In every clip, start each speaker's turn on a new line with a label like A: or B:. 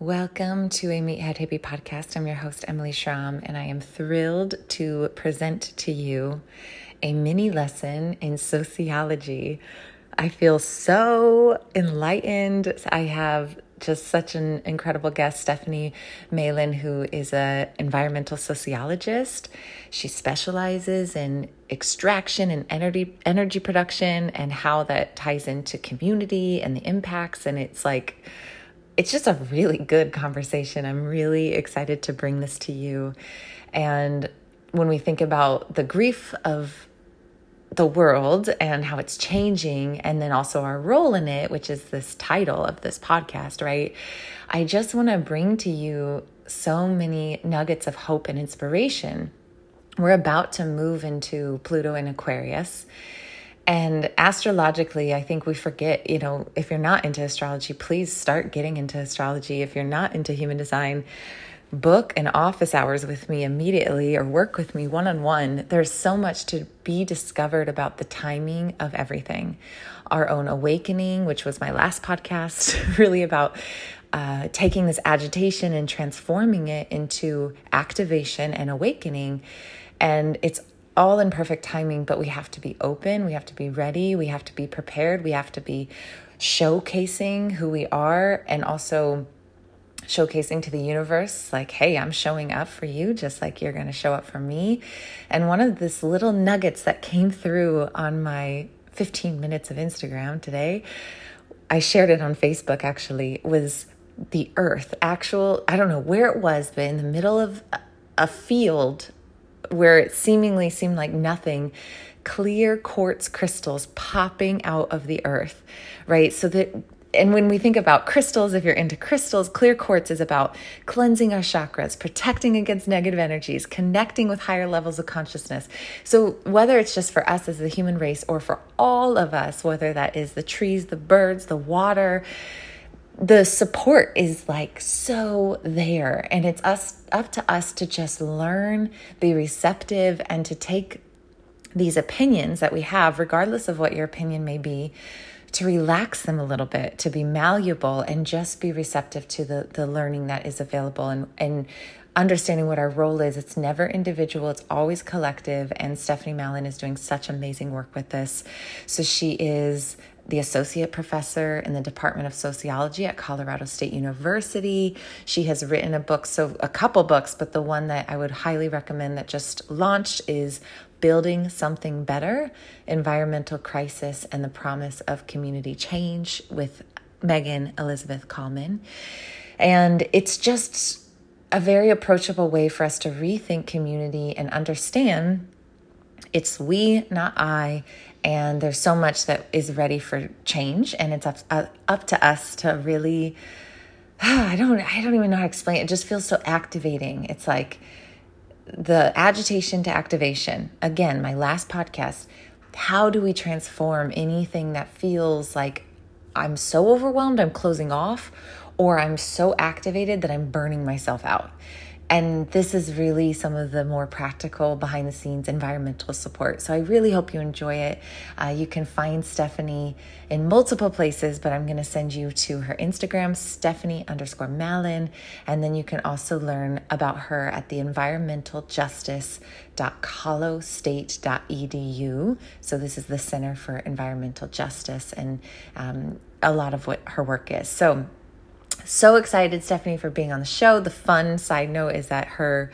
A: Welcome to a Meathead Hippie podcast. I'm your host, Emily Schromm, and I am thrilled to present to you a mini lesson in sociology. I feel so enlightened. I have just such an incredible guest, Stephanie Malin, who is an environmental sociologist. She specializes in extraction and energy energy production and how that ties into community and the impacts. And it's like it's just a really good conversation. I'm really excited to bring this to you. And when we think about the grief of the world and how it's changing, and then also our role in it, which is this title of this podcast, right? I just want to bring to you so many nuggets of hope and inspiration. We're about to move into Pluto and Aquarius. And astrologically, I think we forget, you know, if you're not into astrology, please start getting into astrology. If you're not into human design, book an office hours with me immediately or work with me one on one. There's so much to be discovered about the timing of everything. Our own awakening, which was my last podcast, really about uh, taking this agitation and transforming it into activation and awakening. And it's all in perfect timing, but we have to be open, we have to be ready, we have to be prepared, we have to be showcasing who we are and also showcasing to the universe like hey i'm showing up for you just like you're going to show up for me. And one of this little nuggets that came through on my 15 minutes of instagram today i shared it on facebook actually was the earth. Actual i don't know where it was but in the middle of a field where it seemingly seemed like nothing, clear quartz crystals popping out of the earth, right? So that and when we think about crystals, if you're into crystals, clear quartz is about cleansing our chakras, protecting against negative energies, connecting with higher levels of consciousness. So, whether it's just for us as the human race or for all of us, whether that is the trees, the birds, the water, the support is like so there and it's us up to us to just learn be receptive and to take these opinions that we have regardless of what your opinion may be to relax them a little bit to be malleable and just be receptive to the the learning that is available and and understanding what our role is. It's never individual, it's always collective. And Stephanie Malin is doing such amazing work with this. So she is the associate professor in the Department of Sociology at Colorado State University. She has written a book, so a couple books, but the one that I would highly recommend that just launched is Building Something Better Environmental Crisis and the Promise of Community Change with Meghan Elizabeth Kallman. And it's just a very approachable way for us to rethink community and understand it's we, not I, and there's so much that is ready for change and it's up, uh, up to us to really I don't I don't even know how to explain it. It just feels so activating. It's like the agitation to activation. Again, my last podcast, how do we transform anything that feels like I'm so overwhelmed, I'm closing off, or I'm so activated that I'm burning myself out? And this is really some of the more practical behind the scenes environmental support. So I really hope you enjoy it. Uh, you can find Stephanie in multiple places, but I'm going to send you to her Instagram, Stephanie underscore Malin. And then you can also learn about her at the environmentaljustice.colostate.edu. So this is the Center for Environmental Justice and um, a lot of what her work is. So so excited, Stephanie, for being on the show. The fun side note is that her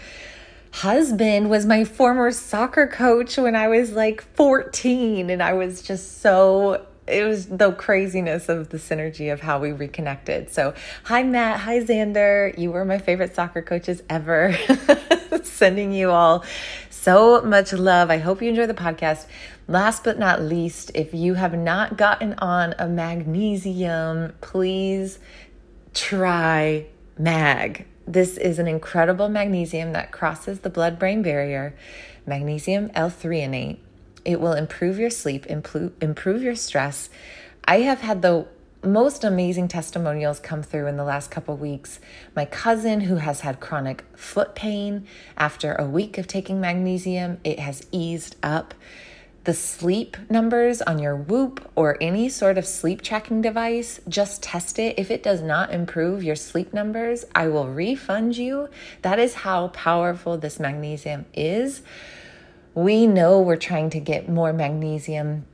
A: husband was my former soccer coach when I was like 14, and I was just so it was the craziness of the synergy of how we reconnected. So, hi, Matt. Hi, Xander. You were my favorite soccer coaches ever. Sending you all so much love. I hope you enjoy the podcast. Last but not least, if you have not gotten on a magnesium, please try MAG. This is an incredible magnesium that crosses the blood brain barrier, magnesium L threonate. It will improve your sleep, improve your stress. I have had the most amazing testimonials come through in the last couple weeks. My cousin, who has had chronic foot pain after a week of taking magnesium, it has eased up the sleep numbers on your Whoop or any sort of sleep tracking device, just test it. If it does not improve your sleep numbers, I will refund you. That is how powerful this magnesium is. We know we're trying to get more magnesium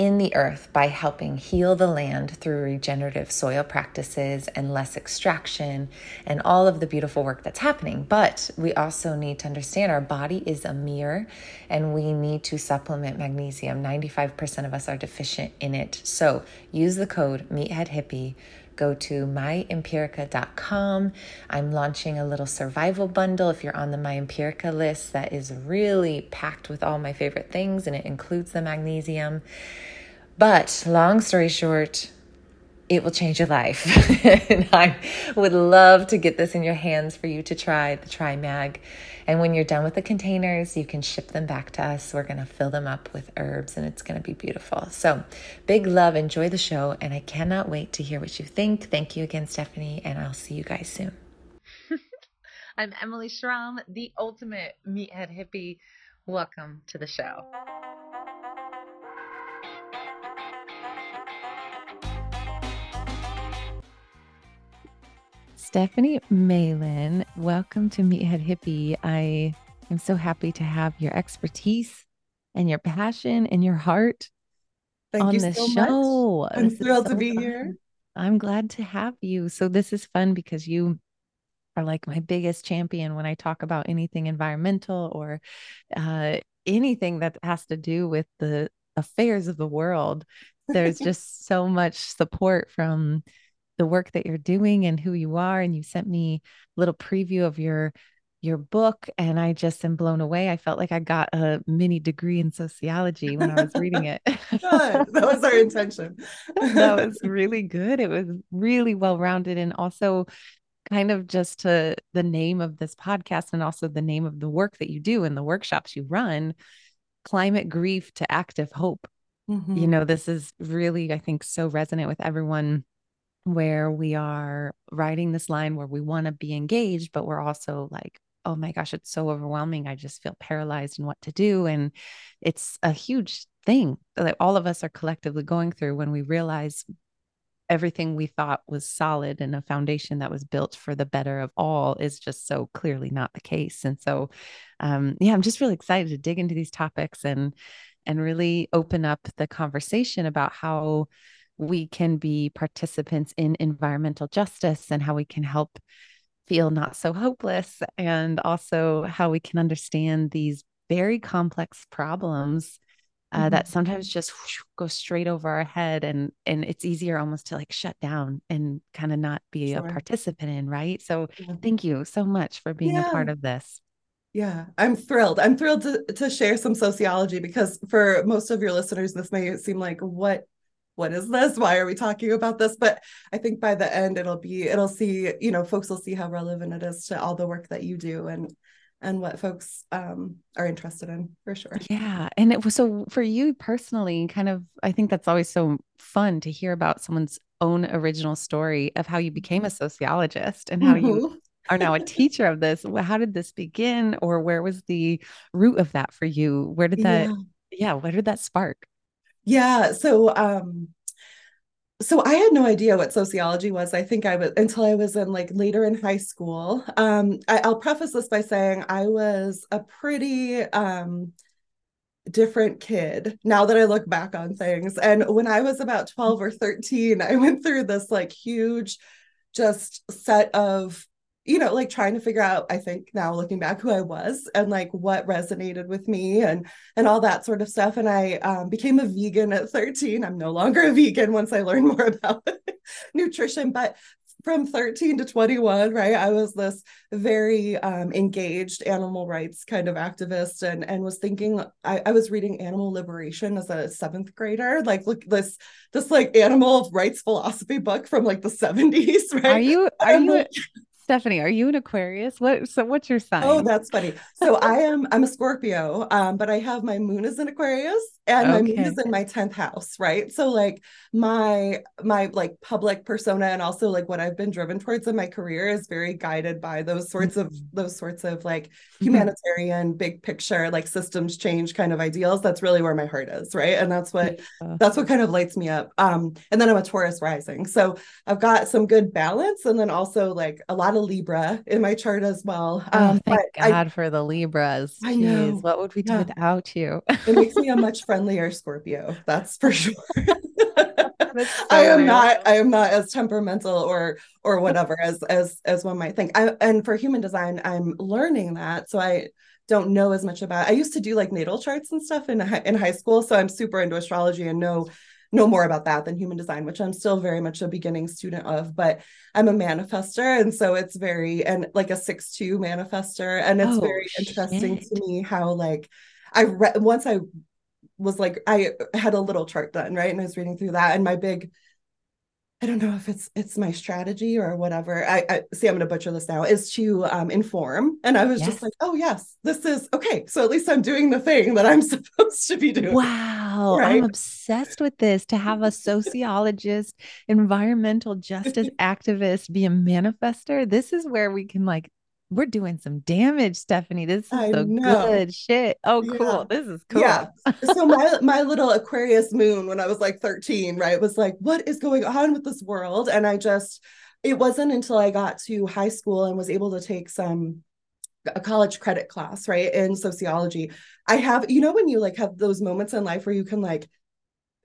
A: in the earth by helping heal the land through regenerative soil practices and less extraction and all of the beautiful work that's happening. But we also need to understand our body is a mirror and we need to supplement magnesium. 95% of us are deficient in it. So use the code Meathead Hippie go to myempirica.com. I'm launching a little survival bundle if you're on the MyEmpirica list that is really packed with all my favorite things and it includes the magnesium. But long story short, it will change your life. and I would love to get this in your hands for you to try the Tri-Mag. And when you're done with the containers, you can ship them back to us. We're going to fill them up with herbs and it's going to be beautiful. So, big love. Enjoy the show. And I cannot wait to hear what you think. Thank you again, Stephanie. And I'll see you guys soon. I'm Emily Schromm, the ultimate meathead hippie. Welcome to the show. Stephanie Malin, welcome to Meathead Hippie. I am so happy to have your expertise and your passion and your heart
B: Thank on this so show. Much. I'm this thrilled so to be
A: fun.
B: here.
A: I'm glad to have you. So this is fun because you are like my biggest champion when I talk about anything environmental or uh, anything that has to do with the affairs of the world. There's just so much support from the work that you're doing and who you are. And you sent me a little preview of your your book and I just am blown away. I felt like I got a mini degree in sociology when I was reading it.
B: good. That was our intention.
A: that was really good. It was really well rounded and also kind of just to the name of this podcast and also the name of the work that you do and the workshops you run climate grief to active hope. Mm-hmm. You know, this is really, I think, so resonant with everyone where we are writing this line where we want to be engaged, but we're also like, oh my gosh, it's so overwhelming. I just feel paralyzed in what to do. And it's a huge thing that all of us are collectively going through when we realize everything we thought was solid and a foundation that was built for the better of all is just so clearly not the case. And so, um, yeah, I'm just really excited to dig into these topics and and really open up the conversation about how we can be participants in environmental justice and how we can help feel not so hopeless and also how we can understand these very complex problems uh, mm-hmm. that sometimes just whoosh, go straight over our head and and it's easier almost to like shut down and kind of not be sure. a participant in right so yeah. thank you so much for being yeah. a part of this
B: yeah, I'm thrilled. I'm thrilled to, to share some sociology because for most of your listeners, this may seem like what what is this? Why are we talking about this? But I think by the end it'll be it'll see, you know, folks will see how relevant it is to all the work that you do and and what folks um, are interested in for sure.
A: Yeah. And it was so for you personally, kind of, I think that's always so fun to hear about someone's own original story of how you became a sociologist and how mm-hmm. you are now a teacher of this. How did this begin? Or where was the root of that for you? Where did that, yeah, yeah where did that spark?
B: Yeah. So, um, so I had no idea what sociology was. I think I was until I was in like later in high school. Um, I, will preface this by saying I was a pretty um, different kid now that I look back on things. And when I was about 12 or 13, I went through this like huge just set of you know like trying to figure out i think now looking back who i was and like what resonated with me and and all that sort of stuff. And i um, became a vegan at 13 i'm no longer a vegan once i learned more about nutrition but from 13 to 21 right i was this very um, engaged animal rights kind of activist and and was thinking I, I was reading animal liberation as a seventh grader. Like look this this like animal rights philosophy book from like the 70s right?
A: Are you are you Stephanie, are you an Aquarius? What so what's your sign?
B: Oh, that's funny. So I am I'm a Scorpio, um, but I have my moon is in Aquarius and okay. my moon is in my 10th house, right? So like my my like public persona and also like what I've been driven towards in my career is very guided by those sorts of those sorts of like mm-hmm. humanitarian big picture like systems change kind of ideals. That's really where my heart is, right? And that's what yeah. that's what kind of lights me up. Um and then I'm a Taurus rising. So I've got some good balance and then also like a lot of Libra in my chart as well.
A: Oh, um, thank God I, for the Libras. I know. what would we do yeah. without you?
B: it makes me a much friendlier Scorpio. That's for sure. So I am not I am not as temperamental or or whatever as as as one might think. I, and for human design, I'm learning that. So I don't know as much about. I used to do like natal charts and stuff in in high school, so I'm super into astrology and know know more about that than human design, which I'm still very much a beginning student of, but I'm a manifester. And so it's very, and like a six two manifester. And it's oh, very shit. interesting to me how, like, I read once I was like, I had a little chart done, right? And I was reading through that. And my big I don't know if it's it's my strategy or whatever. I, I see I'm going to butcher this now is to um, inform, and I was yes. just like, oh yes, this is okay. So at least I'm doing the thing that I'm supposed to be doing.
A: Wow, right? I'm obsessed with this. To have a sociologist, environmental justice activist, be a manifester. This is where we can like we're doing some damage, Stephanie. This is I so know. good shit. Oh, yeah. cool. This is cool. Yeah.
B: so my my little Aquarius moon when I was like 13, right, was like, what is going on with this world? And I just, it wasn't until I got to high school and was able to take some a college credit class, right, in sociology. I have, you know, when you like have those moments in life where you can like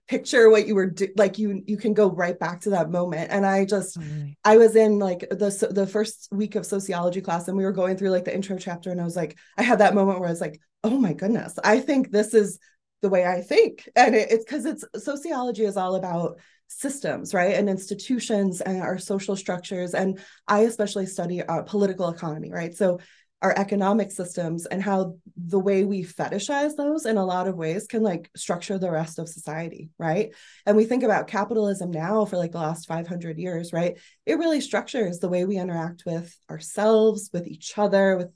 B: picture what you were do- like you you can go right back to that moment. And i just i was in like the the first week of sociology class and we were going through like the intro chapter and i was like i had that moment where i was like oh my goodness i think this is the way i think. And it, it's because it's sociology is all about systems right? And institutions and our social structures. And i especially study uh, political economy right? So our economic systems and how the way we fetishize those in a lot of ways can like structure the rest of society right? And we think about capitalism now for like the last 500 years right? It really structures the way we interact with ourselves with each other with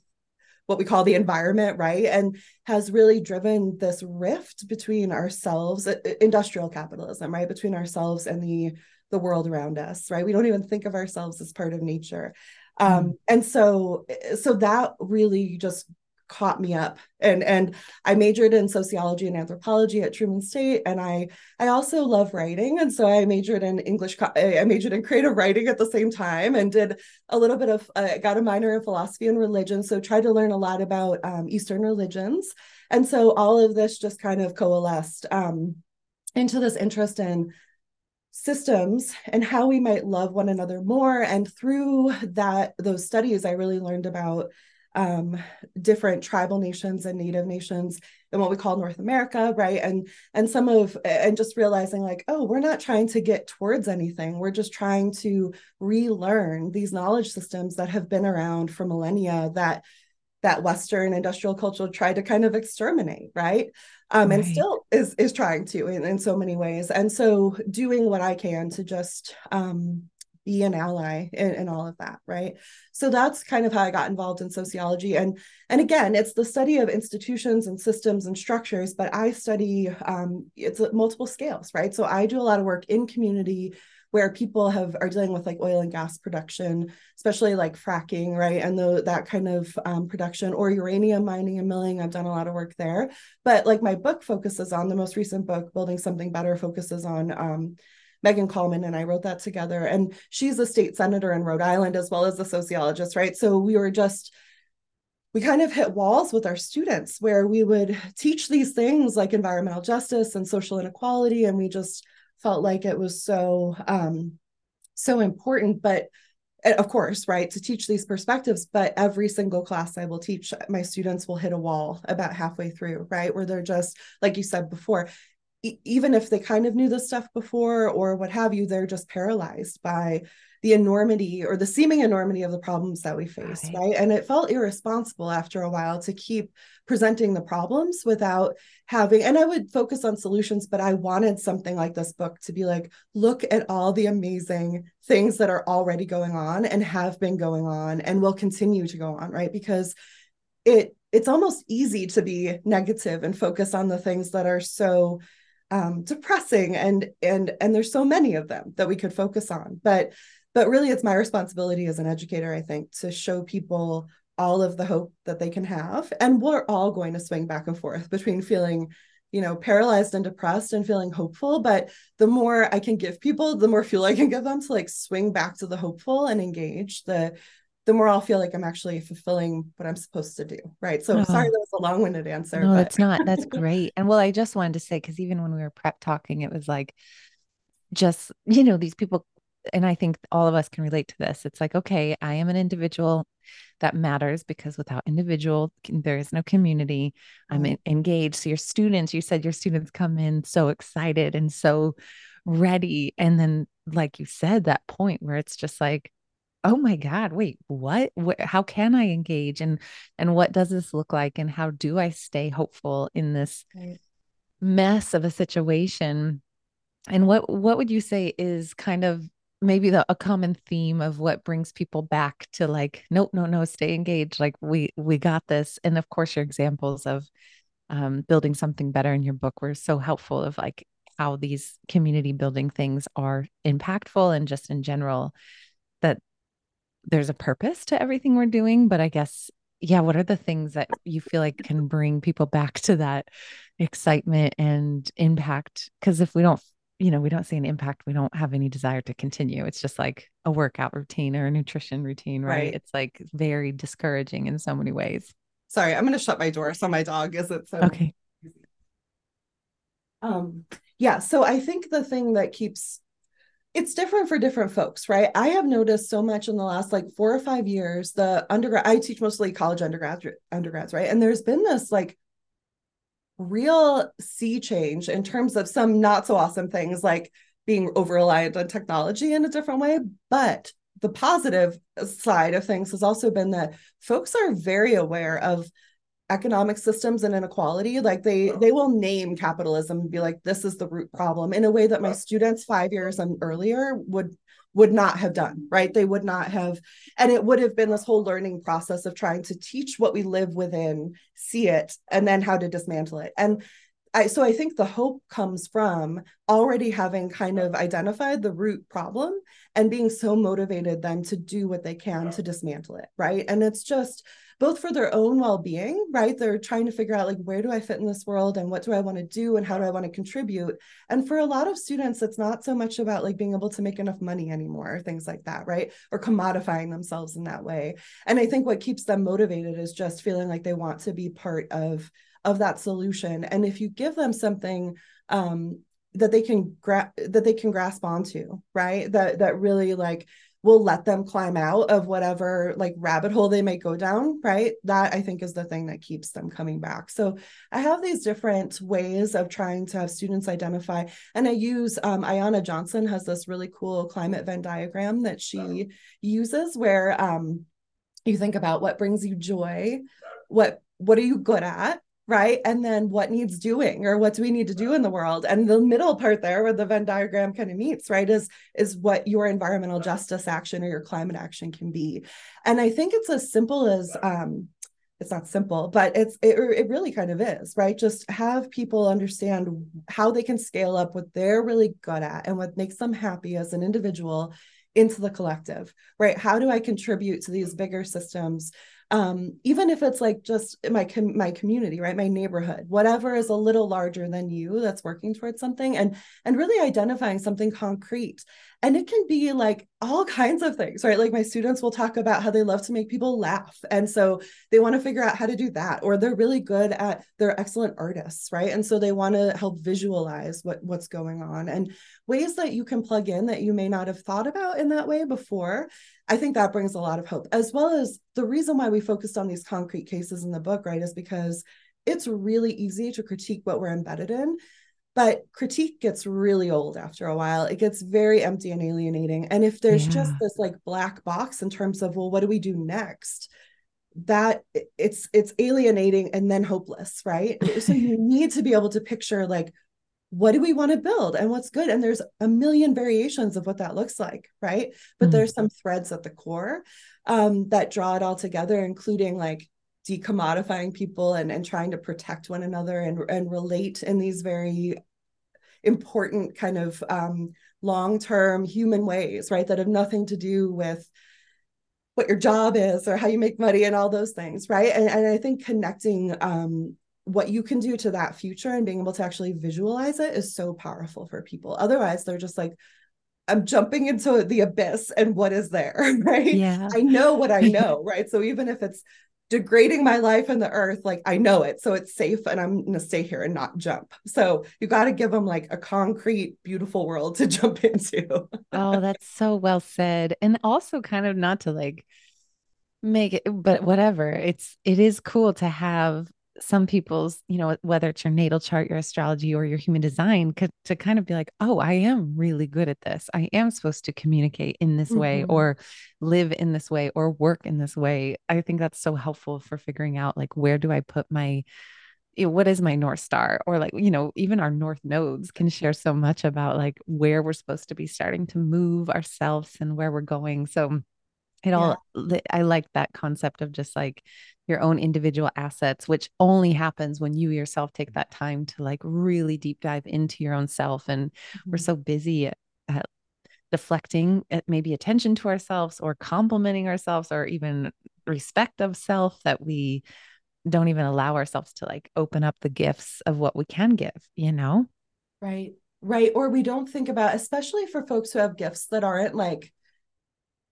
B: what we call the environment right? And has really driven this rift between ourselves industrial capitalism right? Between ourselves and the the world around us right? We don't even think of ourselves as part of nature um, mm. and so so that really just caught me up. And and I majored in sociology and anthropology at Truman State and I I also love writing. And so I majored in English I majored in creative writing at the same time and did a little bit of uh, got a minor in philosophy and religion. So tried to learn a lot about um, Eastern religions. And so all of this just kind of coalesced um, into this interest in systems and how we might love one another more. And through that those studies i really learned about um, different tribal nations and native nations in what we call north america right? And and some of and just realizing like oh we're not trying to get towards anything. We're just trying to relearn these knowledge systems that have been around for millennia that that Western industrial culture tried to kind of exterminate, right? Um, right. And still is is trying to in, in so many ways. And so doing what I can to just um, be an ally in, in, all of that, right? So that's kind of how I got involved in sociology. And and again, it's the study of institutions and systems and structures, but I study um, it's at multiple scales, right? So I do a lot of work in community where people have are dealing with like oil and gas production, especially like fracking, right? And the, that kind of um, production or uranium mining and milling. I've done a lot of work there. But like my book focuses on the most recent book, Building Something Better, focuses on um, Meghan Kallman and I wrote that together. And she's a state senator in Rhode Island as well as a sociologist, right? So we were just we kind of hit walls with our students where we would teach these things like environmental justice and social inequality and we just felt like it was so um, so important but of course right to teach these perspectives but every single class i will teach my students will hit a wall about halfway through right where they're just like you said before even if they kind of knew this stuff before or what have you, they're just paralyzed by the enormity or the seeming enormity of the problems that we face, right. right? And it felt irresponsible after a while to keep presenting the problems without having, and I would focus on solutions, but I wanted something like this book to be like, look at all the amazing things that are already going on and have been going on and will continue to go on, right? Because it it's almost easy to be negative and focus on the things that are so um, depressing and and and there's so many of them that we could focus on. But but really it's my responsibility as an educator i think to show people all of the hope that they can have. And we're all going to swing back and forth between feeling you know paralyzed and depressed and feeling hopeful. But the more i can give people the more fuel i can give them to like swing back to the hopeful and engage the the more I'll feel like I'm actually fulfilling what I'm supposed to do. Right. So oh. sorry that was a long winded answer.
A: No, but... it's not. That's great. And well, I just wanted to say, because even when we were prep talking, it was like just, you know, these people, and I think all of us can relate to this. It's like, okay, I am an individual that matters because without individual, there is no community. I'm mm-hmm. engaged. So your students, you said your students come in so excited and so ready. And then, like you said, that point where it's just like, oh my god wait what? what how can i engage? And and what does this look like? And how do i stay hopeful in this right. mess of a situation? And what what would you say is kind of maybe the a common theme of what brings people back to like nope no no stay engaged. Like we we got this. And of course your examples of um, building something better in your book were so helpful of like how these community building things are impactful and just in general that there's a purpose to everything we're doing, but I guess yeah, what are the things that you feel like can bring people back to that excitement and impact? Because if we don't, you know, we don't see an impact, we don't have any desire to continue. It's just like a workout routine or a nutrition routine, right? right. It's like very discouraging in so many ways.
B: Sorry, I'm going to shut my door so my dog isn't so.
A: Okay.
B: Um, yeah, so I think the thing that keeps it's different for different folks, right? I have noticed so much in the last like four or five years, the undergrad, I teach mostly college undergrads, undergrads, right? And there's been this like real sea change in terms of some not so awesome things like being over reliant on technology in a different way. But the positive side of things has also been that folks are very aware of economic systems and inequality like they they will name capitalism and be like this is the root problem in a way that my students 5 years and earlier would would not have done right? They would not have and it would have been this whole learning process of trying to teach what we live within see it and then how to dismantle it. And I, so I think the hope comes from already having kind of identified the root problem and being so motivated then to do what they can to dismantle it, right? And it's just both for their own well-being right? They're trying to figure out like where do i fit in this world and what do i want to do and how do i want to contribute? And for a lot of students it's not so much about like being able to make enough money anymore things like that right? Or commodifying themselves in that way. And i think what keeps them motivated is just feeling like they want to be part of of that solution. And if you give them something um that they can grasp that they can grasp onto right? That that really like will let them climb out of whatever like rabbit hole they might go down right? That i think is the thing that keeps them coming back. So i have these different ways of trying to have students identify and i use um, ayana johnson has this really cool climate venn diagram that she uses where um, you think about what brings you joy what what are you good at right? And then what needs doing or what do we need to do in the world? And the middle part there where the venn diagram kind of meets right is is what your environmental justice action or your climate action can be. And i think it's as simple as um it's not simple but it's it, it really kind of is right? Just have people understand how they can scale up what they're really good at and what makes them happy as an individual into the collective right? How do i contribute to these bigger systems um, even if it's like just my com- my community right? My neighborhood whatever is a little larger than you that's working towards something and and really identifying something concrete and it can be like all kinds of things right? Like my students will talk about how they love to make people laugh and so they want to figure out how to do that or they're really good at they're excellent artists right? And so they want to help visualize what what's going on and ways that you can plug in that you may not have thought about in that way before i think that brings a lot of hope as well as the reason why we focused on these concrete cases in the book right is because it's really easy to critique what we're embedded in but critique gets really old after a while. It gets very empty and alienating. And if there's yeah. just this like black box in terms of well what do we do next? That it's it's alienating and then hopeless right? So you need to be able to picture like what do we want to build and what's good? And there's a million variations of what that looks like right? But mm-hmm. there's some threads at the core um, that draw it all together including like decommodifying people and, and trying to protect one another and, and relate in these very important kind of um, long-term human ways right? That have nothing to do with what your job is or how you make money and all those things right? And, and i think connecting um, what you can do to that future and being able to actually visualize it is so powerful for people. Otherwise they're just like i'm jumping into the abyss and what is there right?
A: Yeah.
B: I know what i know right? So even if it's degrading my life and the earth like i know it so it's safe and i'm going to stay here and not jump. So you got to give them like a concrete beautiful world to jump into.
A: Oh that's so well said. And also kind of not to like make it but whatever it's it is cool to have some people's, you know, whether it's your natal chart, your astrology, or your human design, could, to kind of be like, oh, I am really good at this. I am supposed to communicate in this mm-hmm. way, or live in this way, or work in this way. I think that's so helpful for figuring out like where do I put my what is my north star or like you know even our north nodes can share so much about like where we're supposed to be starting to move ourselves and where we're going so it all yeah. i like that concept of just like your own individual assets which only happens when you yourself take that time to like really deep dive into your own self. And mm-hmm. we're so busy at, at deflecting at maybe attention to ourselves or complimenting ourselves or even respect of self that we don't even allow ourselves to like open up the gifts of what we can give you know?
B: Right right. Or we don't think about especially for folks who have gifts that aren't like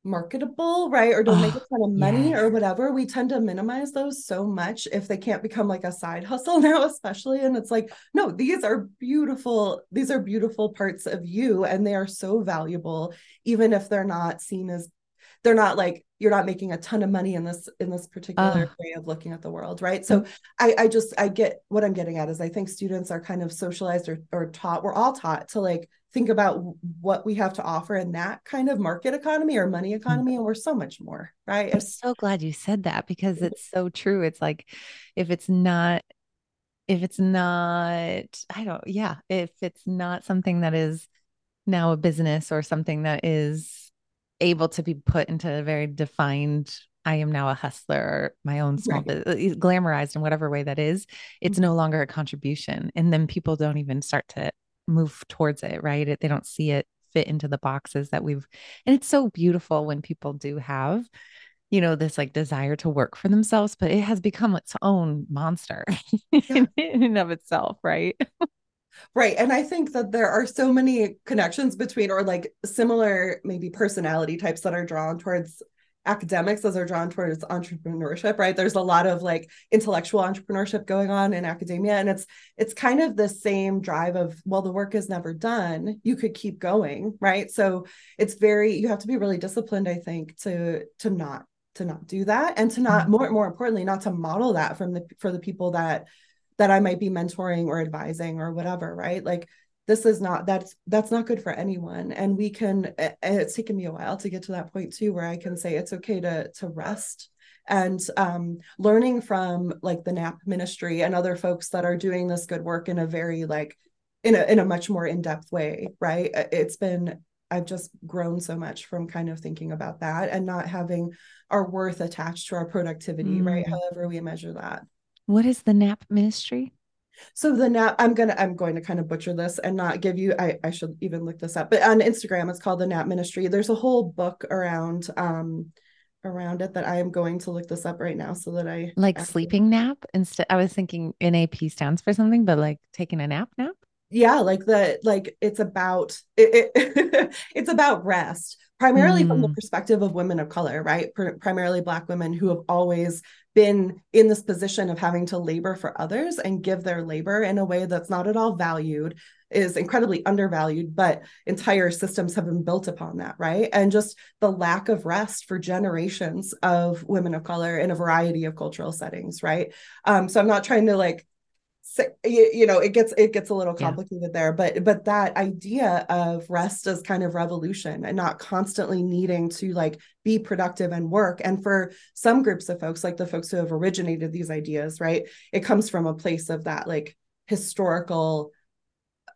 B: marketable, right? Or don't oh, make a ton of money yes. or whatever. We tend to minimize those so much if they can't become like a side hustle now, especially. And it's like, no, these are beautiful, these are beautiful parts of you and they are so valuable, even if they're not seen as they're not like you're not making a ton of money in this in this particular uh, way of looking at the world right so i i just i get what i'm getting at is i think students are kind of socialized or, or taught we're all taught to like think about what we have to offer in that kind of market economy or money economy and we're so much more right
A: i'm so glad you said that because it's so true it's like if it's not if it's not i don't yeah if it's not something that is now a business or something that is able to be put into a very defined I am now a hustler, my own small right. business, glamorized in whatever way that is, it's mm-hmm. no longer a contribution. And then people don't even start to move towards it, right? They don't see it fit into the boxes that we've, and it's so beautiful when people do have, you know, this like desire to work for themselves, but it has become its own monster yeah. in, in and of itself, right?
B: Right. And I think that there are so many connections between, or like similar maybe personality types that are drawn towards academics as they're drawn towards entrepreneurship right there's a lot of like intellectual entrepreneurship going on in academia and it's it's kind of the same drive of well the work is never done you could keep going right so it's very you have to be really disciplined i think to to not to not do that and to not mm-hmm. more more importantly not to model that from the for the people that that I might be mentoring or advising or whatever, right? Like this is not that's that's not good for anyone and we can it's taken me a while to get to that point too where I can say it's okay to to rest and um, learning from like the NAP ministry and other folks that are doing this good work in a very like in a in a much more in-depth way, right? It's been I've just grown so much from kind of thinking about that and not having our worth attached to our productivity, mm. right? However we measure that.
A: What is the NAP ministry?
B: So the NAP, I'm gonna I'm going to kind of butcher this and not give you. I I should even look this up. But on Instagram, it's called the NAP Ministry. There's a whole book around um around it that I am going to look this up right now so that I
A: like sleeping nap instead. I was thinking NAP stands for something, but like taking a nap nap.
B: Yeah, like the like it's about it, it it's about rest primarily mm. from the mm. perspective of women of color, right? Pr- primarily Black women who have always been in this position of having to labor for others and give their labor in a way that's not at all valued, is incredibly undervalued, but entire systems have been built upon that, right? And just the lack of rest for generations of women of color in a variety of cultural settings, right? Um, so I'm not trying to like you, you know it gets it gets a little complicated yeah. there but but that idea of rest as kind of revolution and not constantly needing to like be productive and work and for some groups of folks like the folks who have originated these ideas right it comes from a place of that like historical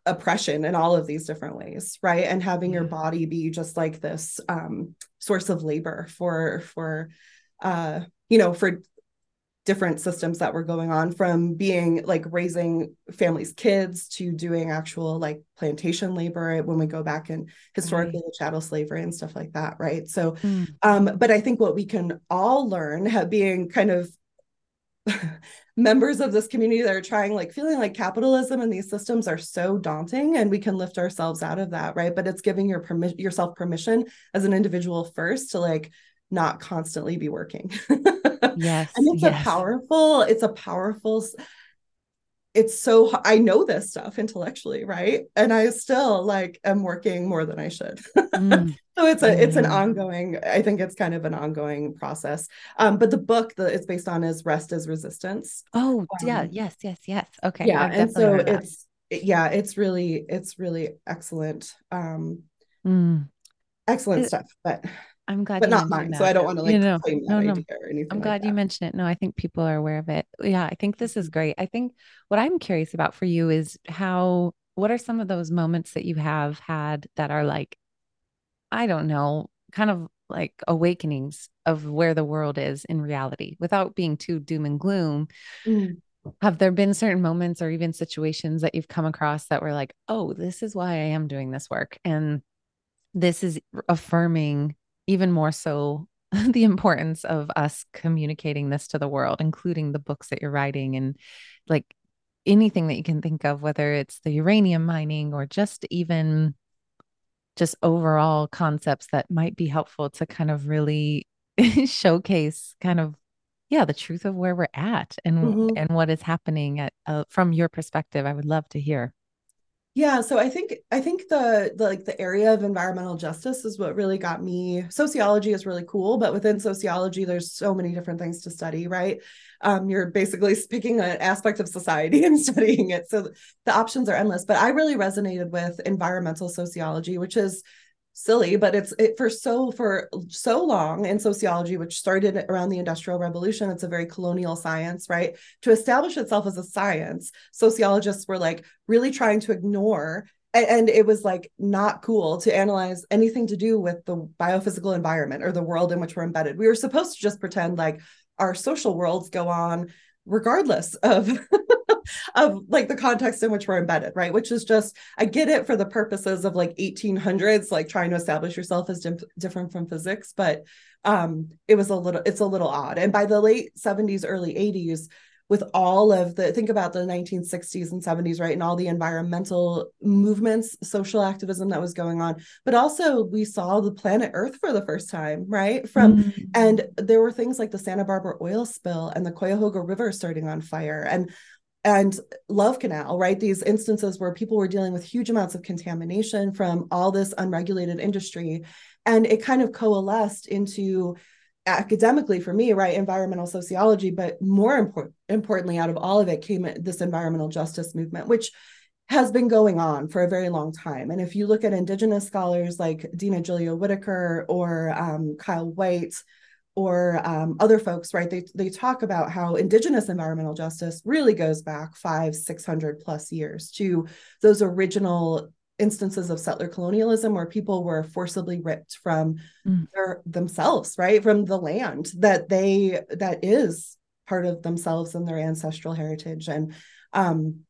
B: oppression in all of these different ways right and having yeah. your body be just like this um source of labor for for uh you know for different systems that were going on from being like raising families kids to doing actual like plantation labor when we go back and historically right. chattel slavery and stuff like that right so mm. um but i think what we can all learn being kind of members of this community that are trying like feeling like capitalism and these systems are so daunting and we can lift ourselves out of that right but it's giving your permission yourself permission as an individual first to like not constantly be working
A: yes
B: and it's
A: yes.
B: a powerful it's a powerful it's so i know this stuff intellectually right and i still like am working more than i should mm. so it's a mm. it's an mm. ongoing i think it's kind of an ongoing process um but the book that it's based on is rest is resistance
A: oh um, yeah yes yes yes okay
B: yeah and so it's yeah it's really it's really excellent um mm. excellent it, stuff but
A: I'm glad,
B: but not mine. That. So I don't want to like claim that no, no. idea or anything.
A: I'm glad
B: like
A: you mentioned it. No, I think people are aware of it. Yeah, I think this is great. I think what I'm curious about for you is how. What are some of those moments that you have had that are like, I don't know, kind of like awakenings of where the world is in reality, without being too doom and gloom. Mm. Have there been certain moments or even situations that you've come across that were like, oh, this is why I am doing this work, and this is affirming even more so the importance of us communicating this to the world, including the books that you're writing and like anything that you can think of, whether it's the uranium mining or just even just overall concepts that might be helpful to kind of really showcase kind of yeah the truth of where we're at and mm-hmm. and what is happening at uh, from your perspective i would love to hear
B: yeah, so I think I think the, the like the area of environmental justice is what really got me. Sociology is really cool, but within sociology, there's so many different things to study, right? Um, you're basically picking an aspect of society and studying it, so the options are endless. But I really resonated with environmental sociology, which is silly but it's it for so for so long in sociology which started around the industrial revolution it's a very colonial science right? To establish itself as a science sociologists were like really trying to ignore and it was like not cool to analyze anything to do with the biophysical environment or the world in which we're embedded. We were supposed to just pretend like our social worlds go on regardless of of like the context in which we're embedded right? Which is just i get it for the purposes of like 1800s like trying to establish yourself as different from physics but um it was a little it's a little odd. And by the late 70s early 80s with all of the think about the 1960s and 70s right and all the environmental movements social activism that was going on but also we saw the planet earth for the first time right from mm-hmm. and there were things like the santa barbara oil spill and the cuyahoga river starting on fire and and love canal right these instances where people were dealing with huge amounts of contamination from all this unregulated industry and it kind of coalesced into academically for me right environmental sociology but more important importantly out of all of it came this environmental justice movement which has been going on for a very long time. And if you look at indigenous scholars like Dina Gilio-Whitaker or um, Kyle Whyte or um, other folks right they, they talk about how indigenous environmental justice really goes back five six hundred plus years to those original instances of settler colonialism where people were forcibly ripped from mm. their, themselves right? From the land that they that is part of themselves and their ancestral heritage. And um,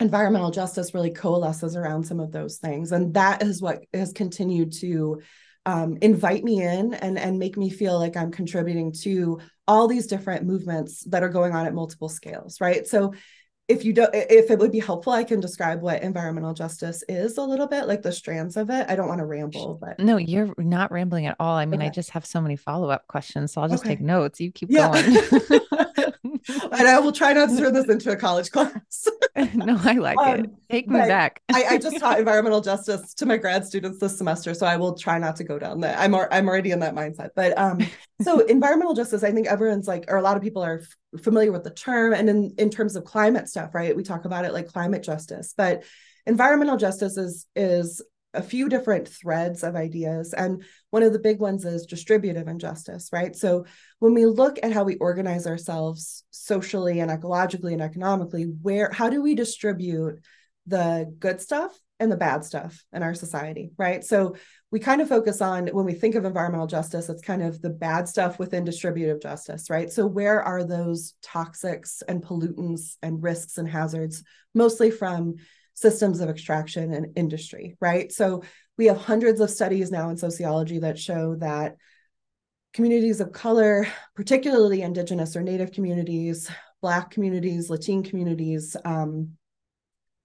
B: environmental justice really coalesces around some of those things. And that is what has continued to um, invite me in and and make me feel like i'm contributing to all these different movements that are going on at multiple scales right? So if you don't if it would be helpful i can describe what environmental justice is a little bit like the strands of it i don't want to ramble but
A: no you're not rambling at all i mean okay. i just have so many follow-up questions so i'll just okay. take notes you keep yeah. going
B: and i will try not to turn this into a college class
A: no, I like um, it. Take me back.
B: I, I, just taught environmental justice to my grad students this semester, so I will try not to go down that. I'm I'm already in that mindset. But um, so environmental justice, I think everyone's like, or a lot of people are f- familiar with the term, and in in terms of climate stuff, right? We talk about it like climate justice, but environmental justice is is a few different threads of ideas. And one of the big ones is distributive injustice, right? So when we look at how we organize ourselves socially and ecologically and economically, where how do we distribute the good stuff and the bad stuff in our society, right? So we kind of focus on when we think of environmental justice, it's kind of the bad stuff within distributive justice, right? So where are those toxics and pollutants and risks and hazards, mostly from systems of extraction and industry, right? So we have hundreds of studies now in sociology that show that communities of color, particularly indigenous or native communities, black communities, Latin communities, um,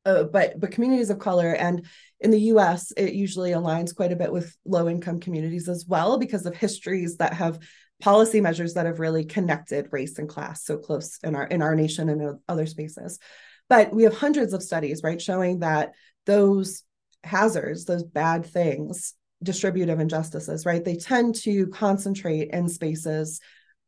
B: uh, but but communities of color and in the US it usually aligns quite a bit with low income communities as well because of histories that have policy measures that have really connected race and class so close in our in our nation and other spaces but we have hundreds of studies, right, showing that those hazards, those bad things, distributive injustices, right, they tend to concentrate in spaces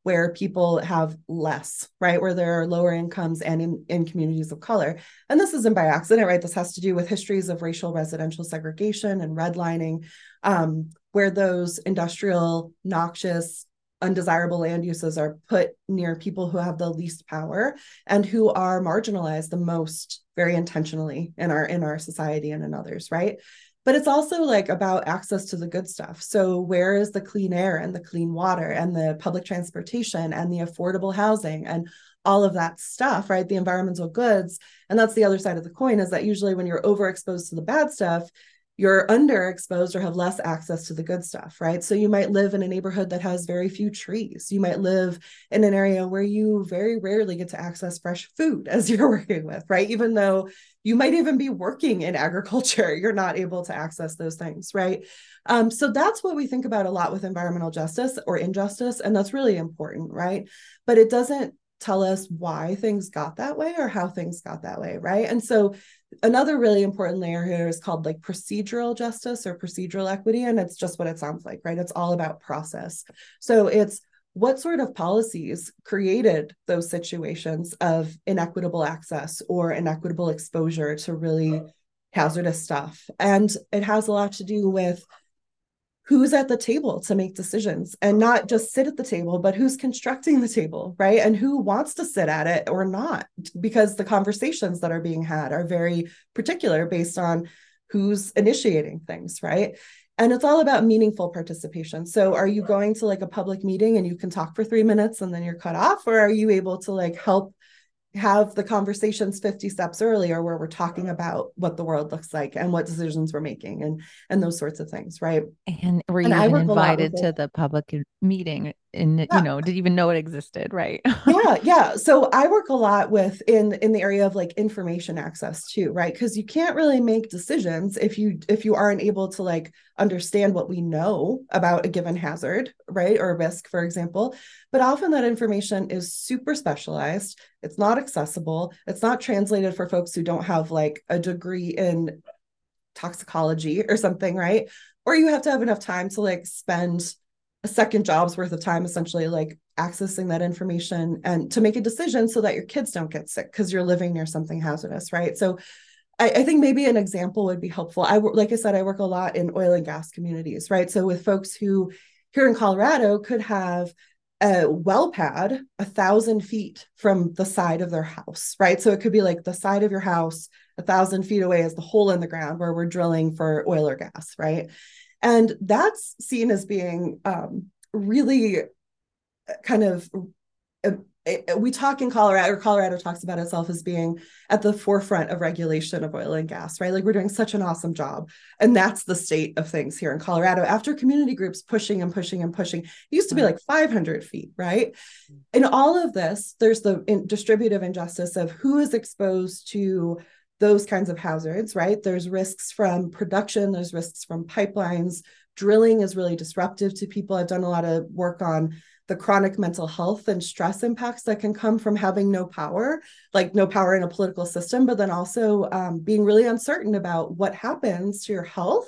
B: where people have less, right? Where there are lower incomes and in, in communities of color. And this isn't by accident, right? This has to do with histories of racial residential segregation and redlining, um, where those industrial, noxious, undesirable land uses are put near people who have the least power and who are marginalized the most very intentionally in our in our society and in others right? But it's also like about access to the good stuff. So where is the clean air and the clean water and the public transportation and the affordable housing and all of that stuff right? The environmental goods. And that's the other side of the coin is that usually when you're overexposed to the bad stuff you're underexposed or have less access to the good stuff, right? So you might live in a neighborhood that has very few trees. You might live in an area where you very rarely get to access fresh food as you're working with, right? Even though you might even be working in agriculture, you're not able to access those things, right? Um, so that's what we think about a lot with environmental justice or injustice. And that's really important, right? But it doesn't tell us why things got that way or how things got that way, right? And so another really important layer here is called like procedural justice or procedural equity and it's just what it sounds like right? It's all about process. So it's what sort of policies created those situations of inequitable access or inequitable exposure to really hazardous stuff? And it has a lot to do with who's at the table to make decisions and not just sit at the table, but who's constructing the table, right? And who wants to sit at it or not, because the conversations that are being had are very particular based on who's initiating things, right? And it's all about meaningful participation. So, are you going to like a public meeting and you can talk for three minutes and then you're cut off, or are you able to like help have the conversations 50 steps earlier where we're talking about what the world looks like and what decisions we're making and and those sorts of things right?
A: And were you and even invited to the public meeting and yeah. you know didn't even know it existed right?
B: Yeah yeah. So i work a lot with in in the area of like information access too right? Because you can't really make decisions if you if you aren't able to like understand what we know about a given hazard right or risk for example but often that information is super specialized. It's not accessible. It's not translated for folks who don't have like a degree in toxicology or something right? Or you have to have enough time to like spend a second job's worth of time essentially like accessing that information and to make a decision so that your kids don't get sick because you're living near something hazardous right? So I, I, think maybe an example would be helpful. I like i said i work a lot in oil and gas communities right? So with folks who here in colorado could have a well pad a thousand feet from the side of their house right? So it could be like the side of your house a thousand feet away is the hole in the ground where we're drilling for oil or gas right? And that's seen as being um, really kind of uh, uh, we talk in Colorado, or Colorado talks about itself as being at the forefront of regulation of oil and gas, right? Like we're doing such an awesome job. And that's the state of things here in Colorado after community groups pushing and pushing and pushing. It used to be mm-hmm. like 500 feet, right? Mm-hmm. In all of this, there's the distributive injustice of who is exposed to those kinds of hazards, right? There's risks from production, there's risks from pipelines. Drilling is really disruptive to people. I've done a lot of work on the chronic mental health and stress impacts that can come from having no power, like no power in a political system, but then also um, being really uncertain about what happens to your health,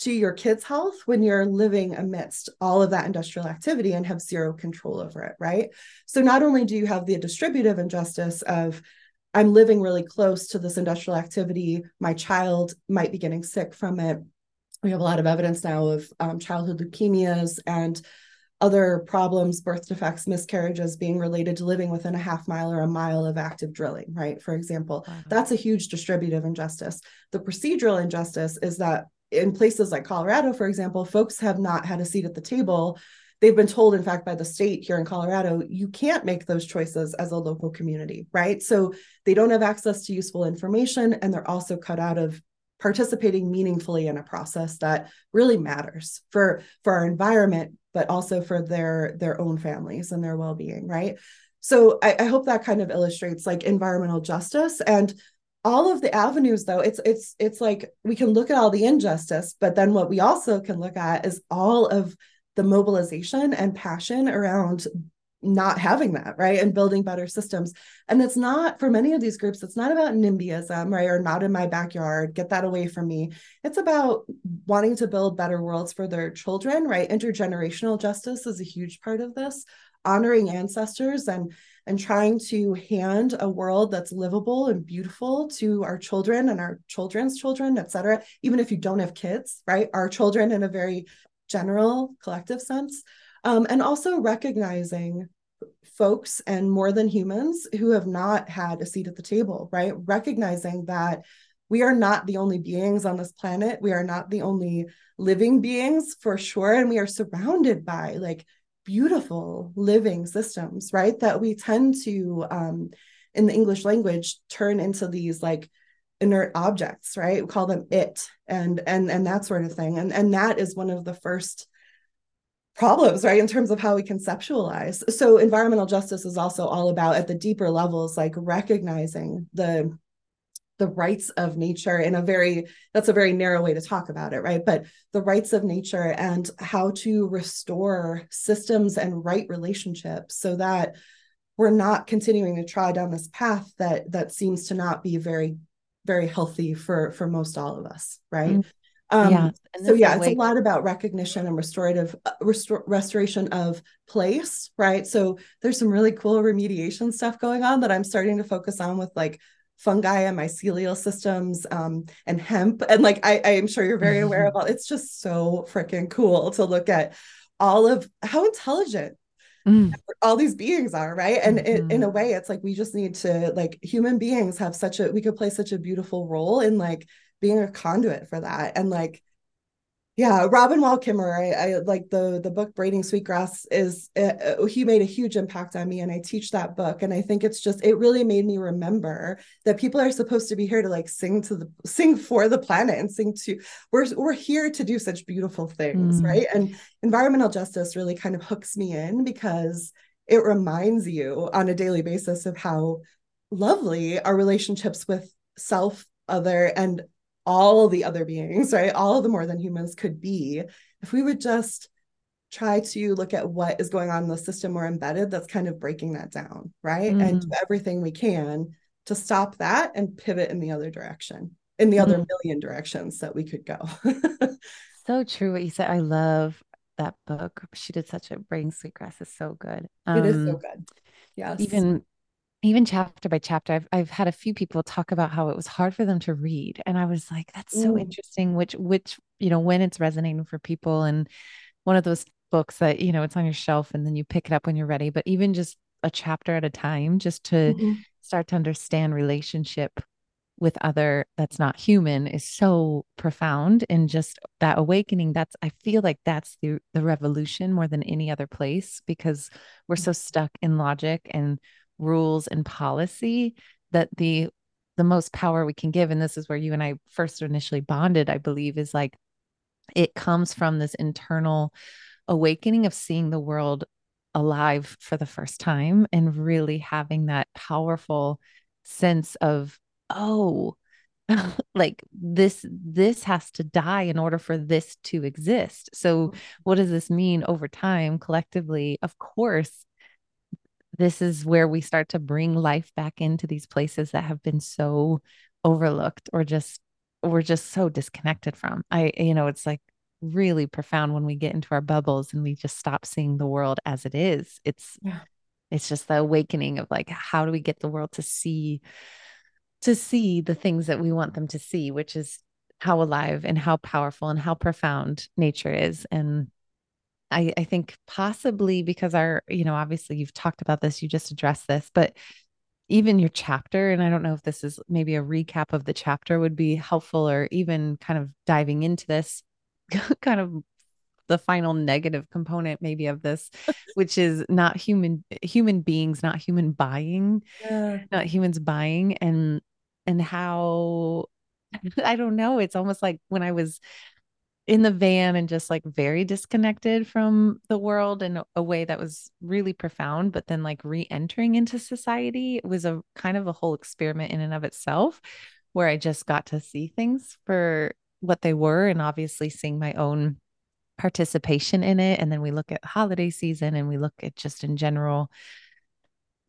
B: to your kids' health when you're living amidst all of that industrial activity and have zero control over it, right? So not only do you have the distributive injustice of I'm living really close to this industrial activity, my child might be getting sick from it. We have a lot of evidence now of um, childhood leukemias and other problems, birth defects, miscarriages being related to living within a half mile or a mile of active drilling, right? For example, wow. that's a huge distributive injustice. The procedural injustice is that in places like Colorado, for example, folks have not had a seat at the table. They've been told, in fact, by the state here in Colorado, you can't make those choices as a local community, right? So they don't have access to useful information and they're also cut out of participating meaningfully in a process that really matters for for our environment but also for their their own families and their well-being right? So I, I hope that kind of illustrates like environmental justice and all of the avenues though. It's it's it's like we can look at all the injustice but then what we also can look at is all of the mobilization and passion around not having that right? And building better systems. And it's not for many of these groups it's not about nimbyism right? Or not in my backyard get that away from me. It's about wanting to build better worlds for their children right? Intergenerational justice is a huge part of this. Honoring ancestors and and trying to hand a world that's livable and beautiful to our children and our children's children et cetera even if you don't have kids right? Our children in a very general collective sense um, and also recognizing folks and more than humans who have not had a seat at the table, right? Recognizing that we are not the only beings on this planet. We are not the only living beings for sure. And we are surrounded by like beautiful living systems, right? That we tend to, um, in the English language, turn into these like inert objects, right? We call them it and and and that sort of thing. And and that is one of the first problems right in terms of how we conceptualize. So environmental justice is also all about at the deeper levels like recognizing the the rights of nature in a very that's a very narrow way to talk about it right? But the rights of nature and how to restore systems and right relationships so that we're not continuing to try down this path that that seems to not be very very healthy for for most all of us right? Mm-hmm. Um, yeah. So yeah, it's a lot about recognition and restorative uh, restor- restoration of place, right? So there's some really cool remediation stuff going on that I'm starting to focus on with like fungi and mycelial systems um, and hemp. And like I, I am sure you're very aware of all. It's just so freaking cool to look at all of how intelligent mm. all these beings are right and mm-hmm. it, in a mm-hmm. way it's like we just need to like human beings have such a we could play such a beautiful role in like being a conduit for that. And like yeah robin wall kimmerer I, I, like the the book braiding sweetgrass is uh, he made a huge impact on me and i teach that book. And i think it's just it really made me remember that people are supposed to be here to like sing to the sing for the planet and sing to we're we're here to do such beautiful things mm. right? And environmental justice really kind of hooks me in because it reminds you on a daily basis of how lovely our relationships with self other and all the other beings, right? All of the more than humans could be if we would just try to look at what is going on in the system we're embedded that's kind of breaking that down, right? Mm. And do everything we can to stop that and pivot in the other direction, in the mm. other million directions that we could go.
A: so true what you said. I love that book. She did such a braiding sweetgrass is so good.
B: Um, it is so um, good. Yes.
A: Even even chapter by chapter I've, I've had a few people talk about how it was hard for them to read and i was like that's so interesting which which you know when it's resonating for people and one of those books that you know it's on your shelf and then you pick it up when you're ready but even just a chapter at a time just to mm-hmm. start to understand relationship with other that's not human is so profound and just that awakening that's i feel like that's the the revolution more than any other place because we're so stuck in logic and rules and policy that the the most power we can give and this is where you and I first initially bonded I believe is like it comes from this internal awakening of seeing the world alive for the first time and really having that powerful sense of oh like this this has to die in order for this to exist. So mm-hmm. what does this mean over time collectively? Of course this is where we start to bring life back into these places that have been so overlooked or just we're just so disconnected from i you know it's like really profound when we get into our bubbles and we just stop seeing the world as it is it's yeah. it's just the awakening of like how do we get the world to see to see the things that we want them to see, which is how alive and how powerful and how profound nature is. And I, I think possibly because our, you know, obviously you've talked about this, you just addressed this, but even your chapter, and I don't know if this is maybe a recap of the chapter would be helpful, or even kind of diving into this kind of the final negative component maybe of this which is not human human beings not human buying yeah. not humans buying and and how I don't know. It's almost like when I was in the van and just like very disconnected from the world in a way that was really profound, but then like re entering into society was a kind of a whole experiment in and of itself where I just got to see things for what they were and obviously seeing my own participation in it. And then we look at holiday season and we look at just in general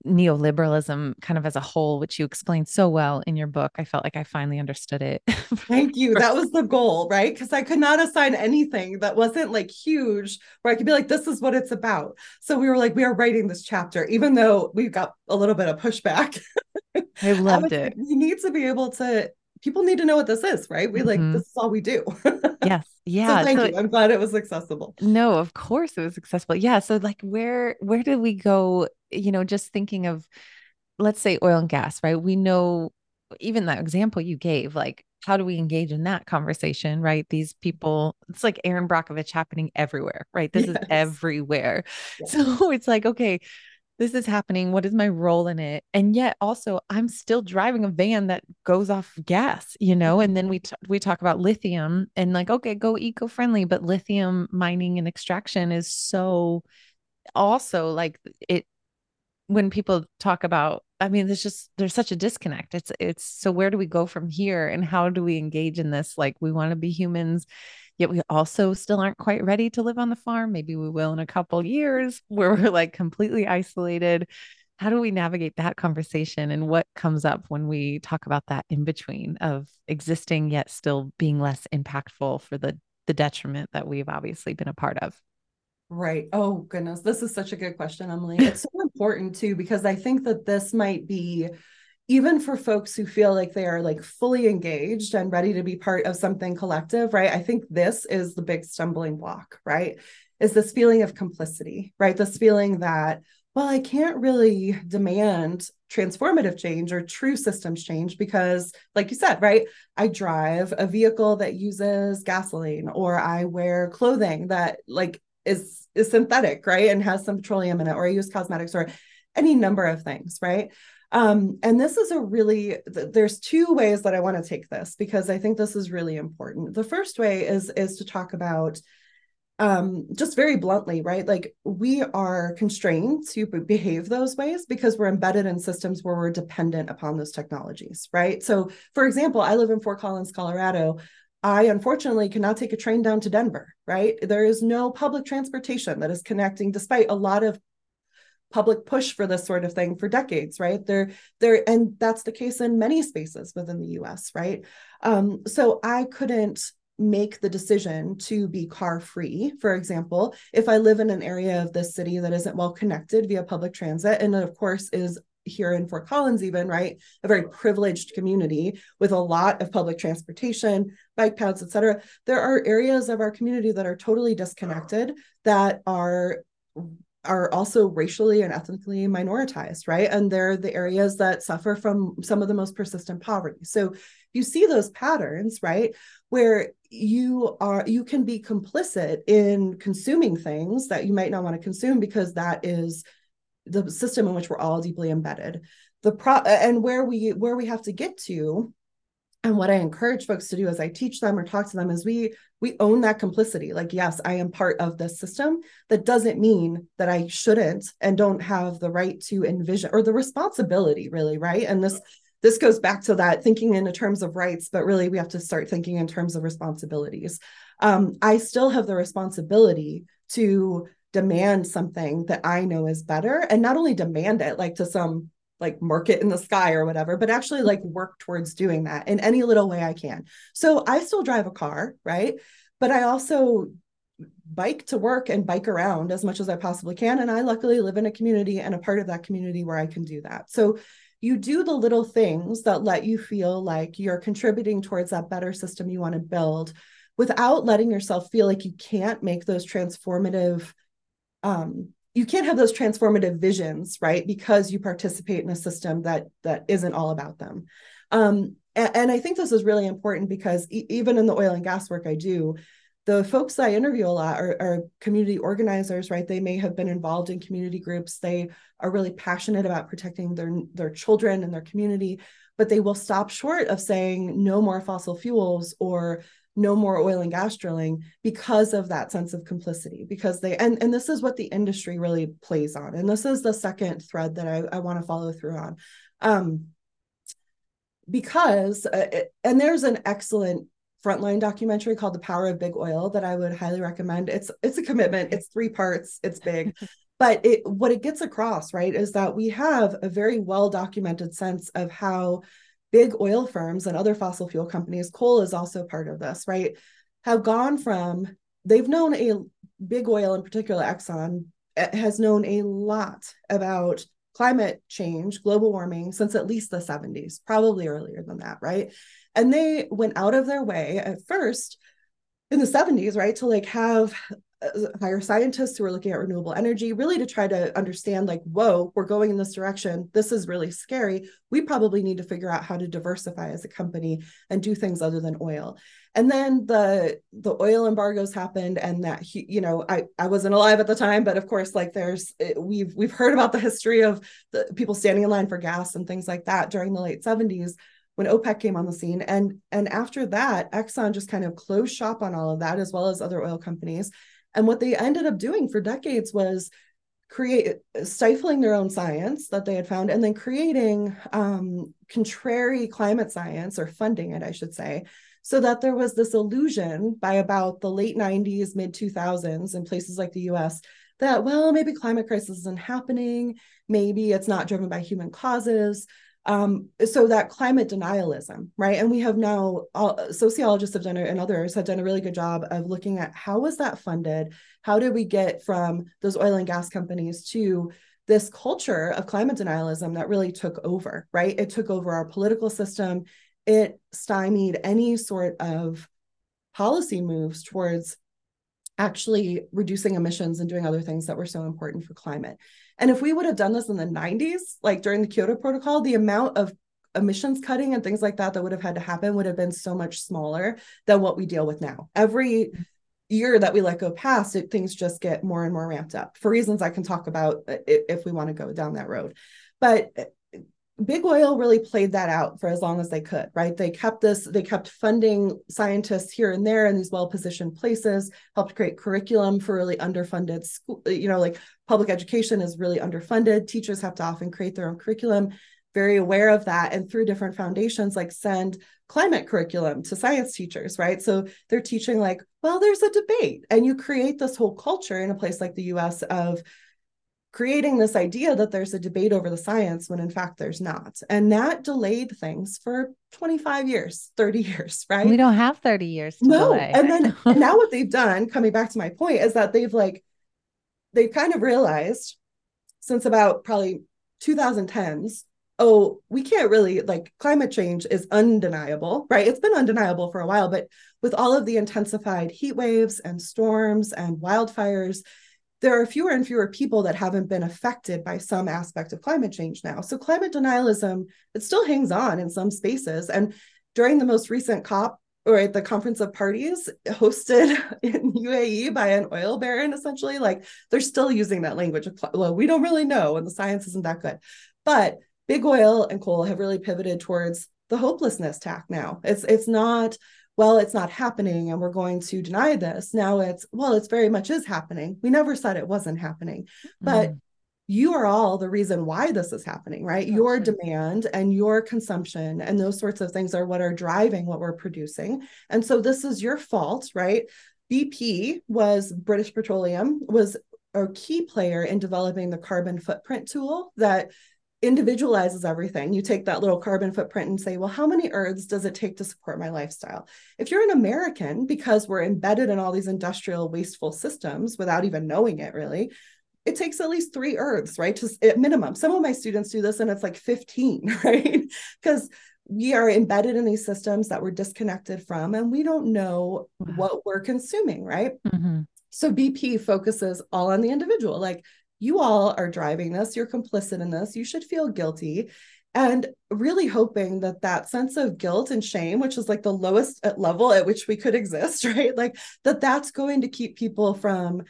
A: neoliberalism kind of as a whole, which you explained so well in your book. I felt like I finally understood it.
B: Thank you. That was the goal, right? Because I could not assign anything that wasn't like huge where I could be like, this is what it's about. So we were like, we are writing this chapter, even though we got a little bit of pushback.
A: I loved I it.
B: Like, we need to be able to people need to know what this is, right? We like mm-hmm. this is all we do.
A: yes. Yeah.
B: So thank so, you. I'm glad it was accessible.
A: No, of course it was accessible. Yeah. So like where where did we go, you know, just thinking of let's say oil and gas, right? We know even that example you gave, like how do we engage in that conversation, right? These people, it's like Erin Brockovich happening everywhere, right? This yes. is everywhere. Yes. So it's like, okay, this is happening. What is my role in it? And yet also I'm still driving a van that goes off gas, you know? Mm-hmm. And then we, t- we talk about lithium and like, okay, go eco-friendly, but lithium mining and extraction is so also like it, when people talk about, I mean, there's just, there's such a disconnect. It's, it's, so where do we go from here and how do we engage in this? Like we want to be humans yet we also still aren't quite ready to live on the farm. Maybe we will in a couple years where we're like completely isolated. How do we navigate that conversation and what comes up when we talk about that in between of existing yet still being less impactful for the the detriment that we've obviously been a part of?
B: Right. Oh goodness, this is such a good question, Emily. It's so important too because I think that this might be even for folks who feel like they are like fully engaged and ready to be part of something collective, right? I think this is the big stumbling block, right? Is this feeling of complicity, right? This feeling that, well, I can't really demand transformative change or true systems change because, like you said, right? I drive a vehicle that uses gasoline or I wear clothing that like is is synthetic, right? And has some petroleum in it, or I use cosmetics or any number of things, right? Um, and this is a really, there's two ways that I want to take this because I think this is really important. The first way is, is to talk about um, just very bluntly, right? Like we are constrained to behave those ways because we're embedded in systems where we're dependent upon those technologies, right? So, for example, I live in Fort Collins, Colorado. I unfortunately cannot take a train down to Denver, right? There is no public transportation that is connecting, despite a lot of public push for this sort of thing for decades right? There there and that's the case in many spaces within the us right? Um, so i couldn't make the decision to be car free for example if i live in an area of this city that isn't well connected via public transit and of course is here in Fort Collins, even, right? A very privileged community with a lot of public transportation, bike paths, et cetera. There are areas of our community that are totally disconnected that are are also racially and ethnically minoritized, right? And they're the areas that suffer from some of the most persistent poverty. So you see those patterns, right? Where you are you can be complicit in consuming things that you might not want to consume because that is the system in which we're all deeply embedded. The pro and where we where we have to get to and what i encourage folks to do as i teach them or talk to them is we we own that complicity like yes i am part of this system that doesn't mean that i shouldn't and don't have the right to envision or the responsibility really right and this this goes back to that thinking in terms of rights, but really we have to start thinking in terms of responsibilities. Um, I still have the responsibility to demand something that I know is better and not only demand it like to some like market in the sky or whatever, but actually like work towards doing that in any little way I can. So I still drive a car, right? But I also bike to work and bike around as much as I possibly can. And I luckily live in a community and a part of that community where I can do that. So you do the little things that let you feel like you're contributing towards that better system you want to build without letting yourself feel like you can't make those transformative um, you can't have those transformative visions right? Because you participate in a system that that isn't all about them. Um, and, and, i think this is really important because e- even in the oil and gas work i do the folks i interview a lot are, are community organizers right? They may have been involved in community groups. They are really passionate about protecting their their children and their community but they will stop short of saying no more fossil fuels or no more oil and gas drilling because of that sense of complicity because they and and this is what the industry really plays on and this is the second thread that i, I want to follow through on. Um because uh, it, and there's an excellent frontline documentary called the power of big oil that i would highly recommend. It's it's a commitment. It's three parts. It's big. But it what it gets across right is that we have a very well documented sense of how big oil firms and other fossil fuel companies, coal is also part of this, right? Have gone from, they've known a big oil, in particular, Exxon, eh, has known a lot about climate change, global warming since at least the 70s, probably earlier than that, right? And they went out of their way at first in the 70s, right, to like have hire scientists who are looking at renewable energy really to try to understand like whoa we're going in this direction this is really scary we probably need to figure out how to diversify as a company and do things other than oil and then the the oil embargoes happened and that you know i i wasn't alive at the time but of course like there's eh, we've we've heard about the history of the people standing in line for gas and things like that during the late 70s when OPEC came on the scene. And, and after that, Exxon just kind of closed shop on all of that, as well as other oil companies. And what they ended up doing for decades was create stifling their own science that they had found and then creating um, contrary climate science or funding it, I should say, so that there was this illusion by about the late 90s, mid 2000s in places like the US that, well, maybe climate crisis isn't happening, maybe it's not driven by human causes. Um, so that climate denialism, right? And we have now all, sociologists have done it, and others have done a really good job of looking at how was that funded? How did we get from those oil and gas companies to this culture of climate denialism that really took over, right? It took over our political system. It stymied any sort of policy moves towards actually reducing emissions and doing other things that were so important for climate. And if we would have done this in the 90s, like during the Kyoto Protocol, the amount of emissions cutting and things like that that would have had to happen would have been so much smaller than what we deal with now. Every year that we let go past, it, things just get more and more ramped up for reasons I can talk about uh, if, if we want to go down that road. But uh, big oil really played that out for as long as they could right? They kept this they kept funding scientists here and there in these well positioned places helped create curriculum for really underfunded school you know like public education is really underfunded. Teachers have to often create their own curriculum. Very aware of that and through different foundations like send climate curriculum to science teachers right? So they're teaching like well there's a debate and you create this whole culture in a place like the us of creating this idea that there's a debate over the science when in fact there's not. And that delayed things for 25 years, 30 years, right?
A: We don't have 30 years no. Delay.
B: And then and now what they've done, coming back to my point, is that they've like they've kind of realized since about probably 2010s oh, we can't really like climate change is undeniable, right? It's been undeniable for a while, but with all of the intensified heat waves and storms and wildfires, there are fewer and fewer people that haven't been affected by some aspect of climate change now. So climate denialism, it still hangs on in some spaces. And during the most recent COP, or at the conference of parties hosted in UAE by an oil baron, essentially, like they're still using that language. Of, well, we don't really know, and the science isn't that good. But big oil and coal have really pivoted towards the hopelessness tack now. It's it's not well, it's not happening and we're going to deny this. Now it's, well, it's very much is happening. We never said it wasn't happening. But mm. you are all the reason why this is happening, right? Your demand and your consumption and those sorts of things are what are driving what we're producing. And so this is your fault, right? BP was British Petroleum was a key player in developing the carbon footprint tool that individualizes everything. You take that little carbon footprint and say, well, how many earths does it take to support my lifestyle? If you're an American, because we're embedded in all these industrial wasteful systems without even knowing it really, it takes at least three earths, right? To at minimum. Some of my students do this and it's like 15, right? Because we are embedded in these systems that we're disconnected from and we don't know wow. what we're consuming, right? Mm-hmm. So BP focuses all on the individual. Like you all are driving this, you're complicit in this, you should feel guilty. And really hoping that that sense of guilt and shame, which is like the lowest level at which we could exist, right? Like that that's going to keep people from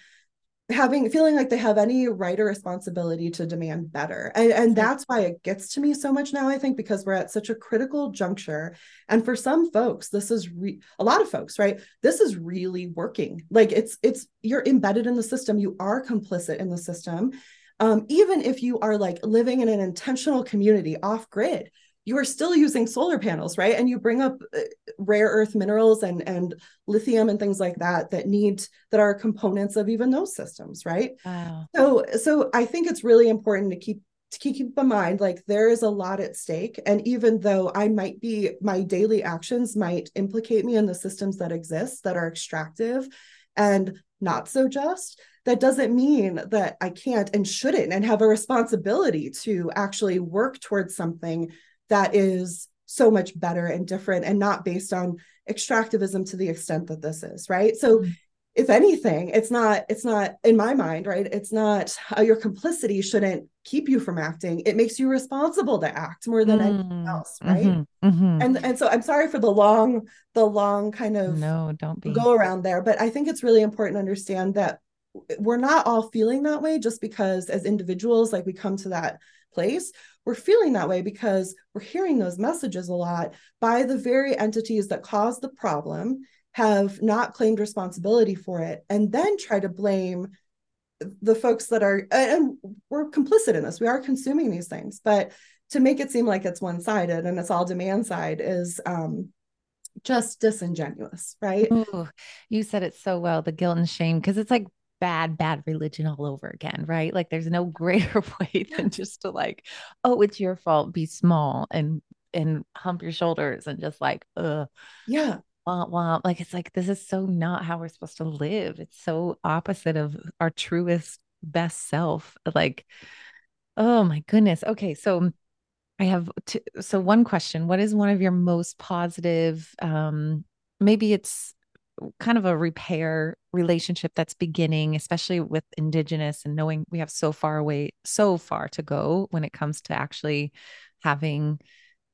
B: having feeling like they have any right or responsibility to demand better. And, and that's why it gets to me so much now i think because we're at such a critical juncture. And for some folks this is re- a lot of folks right? This is really working. Like it's it's you're embedded in the system. You are complicit in the system. Um, even if you are like living in an intentional community off grid you are still using solar panels right? And you bring up uh, rare earth minerals and and lithium and things like that that need that are components of even those systems right? Wow. so so i think it's really important to keep to keep in mind like there is a lot at stake. And even though i might be my daily actions might implicate me in the systems that exist that are extractive and not so just that doesn't mean that i can't and shouldn't and have a responsibility to actually work towards something that is so much better and different and not based on extractivism to the extent that this is right so mm-hmm. if anything it's not it's not in my mind right it's not uh, your complicity shouldn't keep you from acting it makes you responsible to act more than mm-hmm. anything else right mm-hmm. mm-hmm. and and so i'm sorry for the long the long kind of
A: no don't be
B: go around there but i think it's really important to understand that we're not all feeling that way just because as individuals like we come to that place we're feeling that way because we're hearing those messages a lot by the very entities that caused the problem have not claimed responsibility for it and then try to blame the folks that are and we're complicit in this. We are consuming these things. But to make it seem like it's one-sided and it's all demand side is um just disingenuous right?
A: Ooh, you said it so well the guilt and shame because it's like bad, bad religion all over again, right? Like there's no greater way than just to like, oh, it's your fault, be small and and hump your shoulders and just like, uh
B: yeah.
A: Womp, womp. Like it's like this is so not how we're supposed to live. It's so opposite of our truest best self. Like, oh my goodness. Okay, so I have t- so one question. What is one of your most positive um maybe it's kind of a repair relationship that's beginning, especially with Indigenous and knowing we have so far away, so far to go when it comes to actually having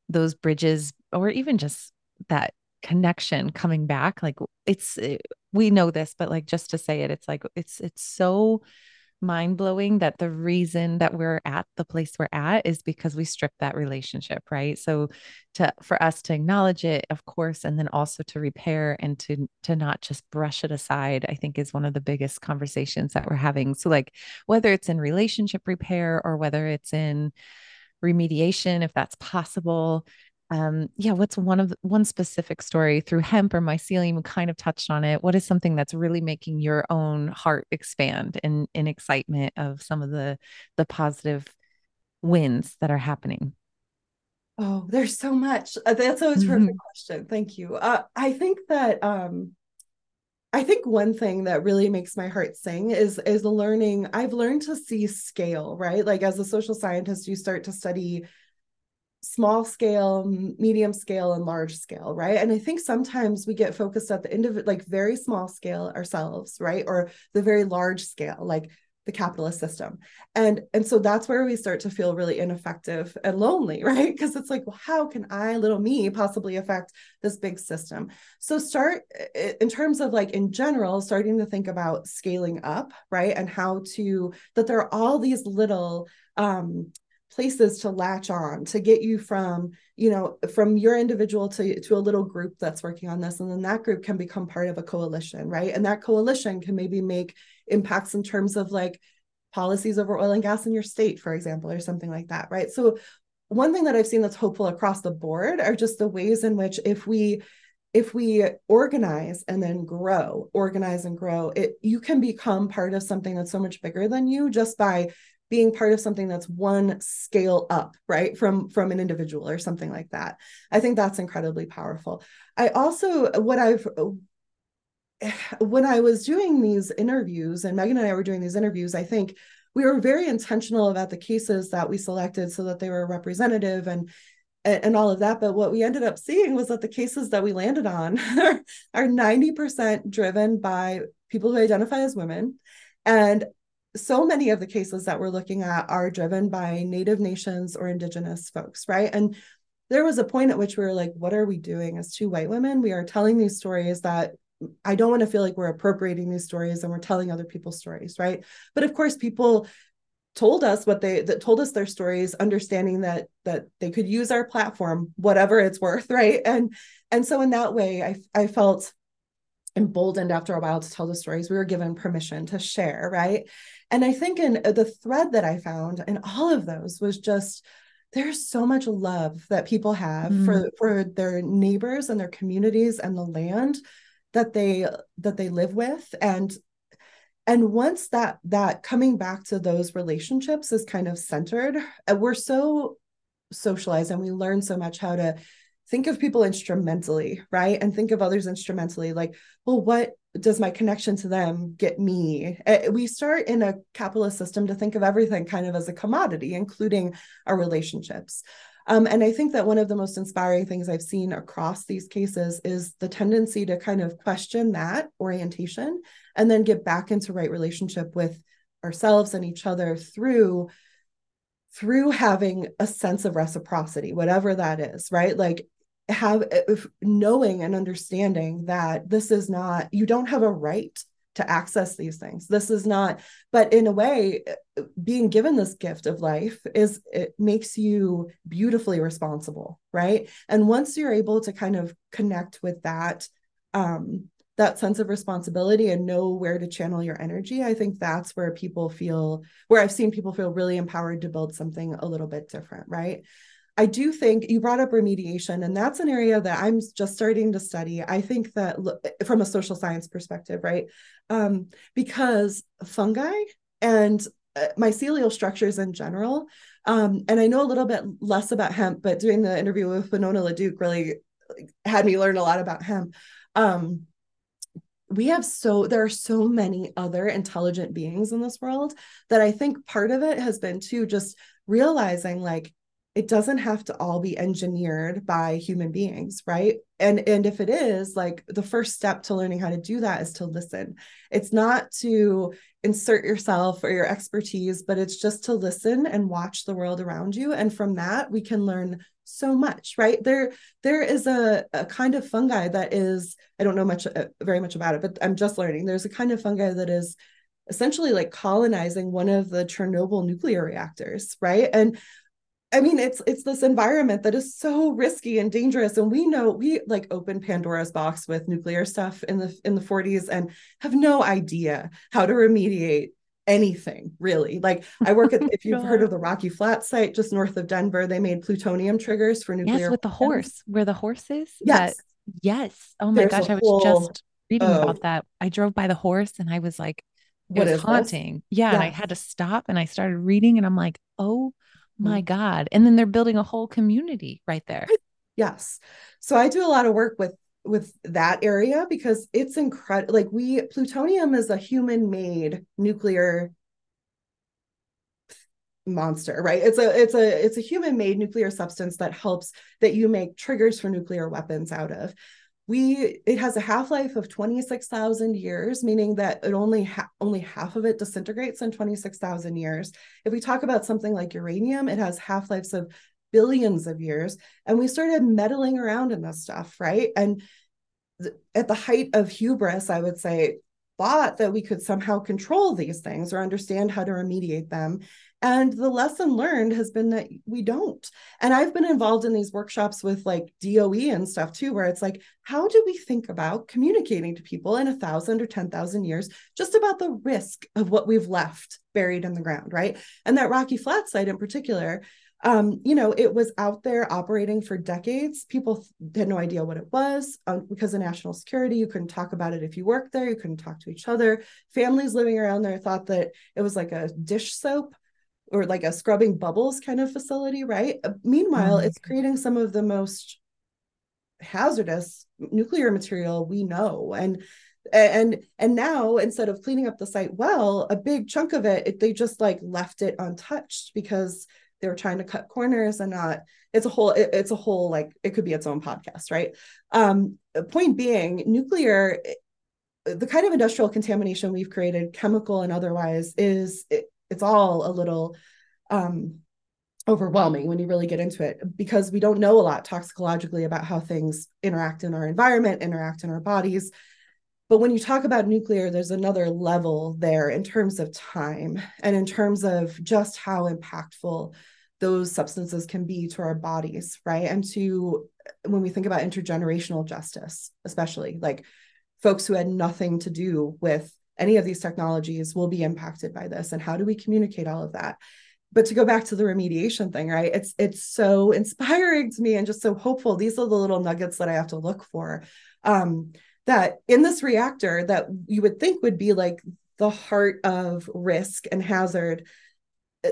A: those bridges or even just that connection coming back. Like it's, eh, we know this, but like just to say it, it's like, it's, it's so mind blowing that the reason that we're at the place we're at is because we stripped that relationship, right? So to for us to acknowledge it, of course, and then also to repair and to to not just brush it aside, I think is one of the biggest conversations that we're having. So like whether it's in relationship repair or whether it's in remediation if that's possible um, yeah, what's one of the, one specific story through hemp or mycelium? Kind of touched on it. What is something that's really making your own heart expand in in excitement of some of the the positive wins that are happening?
B: Oh, there's so much. Uh, that's always mm-hmm. perfect question. Thank you. Uh, I think that um, I think one thing that really makes my heart sing is is learning. I've learned to see scale, right? Like as a social scientist, you start to study small scale, medium scale, and large scale, right? And I think sometimes we get focused at the individual, like very small scale ourselves, right? Or the very large scale, like the capitalist system. And and so that's where we start to feel really ineffective and lonely, right? Because it's like, well, how can I, little me, possibly affect this big system? So start in terms of like in general, starting to think about scaling up, right? And how to that there are all these little um places to latch on to get you from you know from your individual to to a little group that's working on this and then that group can become part of a coalition right and that coalition can maybe make impacts in terms of like policies over oil and gas in your state, for example, or something like that, right? So, one thing that I've seen that's hopeful across the board are just the ways in which if we if we organize and then grow organize and grow it you can become part of something that's so much bigger than you just by being part of something that's one scale up right from from an individual or something like that i think that's incredibly powerful i also what i've when i was doing these interviews and Meghan and i were doing these interviews i think we were very intentional about the cases that we selected so that they were representative and and, all of that. But what we ended up seeing was that the cases that we landed on are, are 90% driven by people who identify as women. And so many of the cases that we're looking at are driven by Native nations or Indigenous folks, right? And there was a point at which we were like, what are we doing as two white women? We are telling these stories that I don't want to feel like we're appropriating these stories and we're telling other people's stories, right? But of course, people told us what they that told us their stories understanding that that they could use our platform whatever it's worth right and and so in that way i i felt emboldened after a while to tell the stories we were given permission to share right and i think in uh, the thread that i found in all of those was just there's so much love that people have mm. for for their neighbors and their communities and the land that they that they live with and and once that that coming back to those relationships is kind of centered uh, we're so socialized and we learn so much how to think of people instrumentally right? And think of others instrumentally like well what does my connection to them get me? Uh, we start in a capitalist system to think of everything kind of as a commodity including our relationships. Um, and I think that one of the most inspiring things I've seen across these cases is the tendency to kind of question that orientation and then get back into right relationship with ourselves and each other through through having a sense of reciprocity whatever that is right? Like have uh, knowing and understanding that this is not you don't have a right to access these things. This is not but in a way uh, uh, being given this gift of life is it makes you beautifully responsible right? And once you're able to kind of connect with that um that sense of responsibility and know where to channel your energy i think that's where people feel where i've seen people feel really empowered to build something a little bit different right I do think you brought up remediation, and that's an area that I'm just starting to study. I think that from a social science perspective, right? Um, because fungi and uh, mycelial structures in general, um, and I know a little bit less about hemp, but doing the interview with Winona LaDuke really had me learn a lot about hemp. Um, we have so there are so many other intelligent beings in this world that I think part of it has been too just realizing like it doesn't have to all be engineered by human beings right? And and if it is like the first step to learning how to do that is to listen. It's not to insert yourself or your expertise but it's just to listen and watch the world around you. And from that we can learn so much right? There there is a, a kind of fungi that is i don't know much uh, very much about it but i'm just learning. There's a kind of fungi that is essentially like colonizing one of the chernobyl nuclear reactors right? And I mean, it's it's this environment that is so risky and dangerous, and we know we like opened Pandora's box with nuclear stuff in the in the 40s and have no idea how to remediate anything really. Like I work at if you've heard of the Rocky Flat site just north of Denver, they made plutonium triggers for nuclear.
A: Yes, with the horse, where the horse is.
B: Yes,
A: that, yes. Oh my There's gosh, I was whole, just reading about oh. that. I drove by the horse and I was like, it what was haunting. This? Yeah, yes. and I had to stop and I started reading and I'm like, oh my mm-hmm. God. And then they're building a whole community right there.
B: Yes. So I do a lot of work with with that area because it's incredible like we plutonium is a human made nuclear monster right it's a it's a it's a human made nuclear substance that helps that you make triggers for nuclear weapons out of we it has a half-life of 26,000 years meaning that it only ha- only half of it disintegrates in 26,000 years. If we talk about something like uranium it has half-lives of billions of years and we started meddling around in this stuff right? And th- at the height of hubris i would say thought that we could somehow control these things or understand how to remediate them And the lesson learned has been that we don't. And I've been involved in these workshops with like DOE and stuff too, where it's like, how do we think about communicating to people in a thousand or 10,000 years just about the risk of what we've left buried in the ground, right? And that Rocky Flat site in particular, um, you know, it was out there operating for decades. People had no idea what it was um, because of national security. You couldn't talk about it if you worked there. You couldn't talk to each other. Families living around there thought that it was like a dish soap or like a scrubbing bubbles kind of facility, right? Uh, meanwhile, mm-hmm. it's creating some of the most hazardous nuclear material we know. And and and now instead of cleaning up the site well, a big chunk of it, it they just like left it untouched because they were trying to cut corners and not it's a whole it, it's a whole like it could be its own podcast right um point being nuclear the kind of industrial contamination we've created chemical and otherwise is it, it's all a little um overwhelming when you really get into it because we don't know a lot toxicologically about how things interact in our environment interact in our bodies but when you talk about nuclear, there's another level there in terms of time and in terms of just how impactful those substances can be to our bodies, right? And to when we think about intergenerational justice, especially like folks who had nothing to do with any of these technologies will be impacted by this. And how do we communicate all of that? But to go back to the remediation thing, right? It's it's so inspiring to me and just so hopeful. These are the little nuggets that I have to look for. Um, that in this reactor that you would think would be like the heart of risk and hazard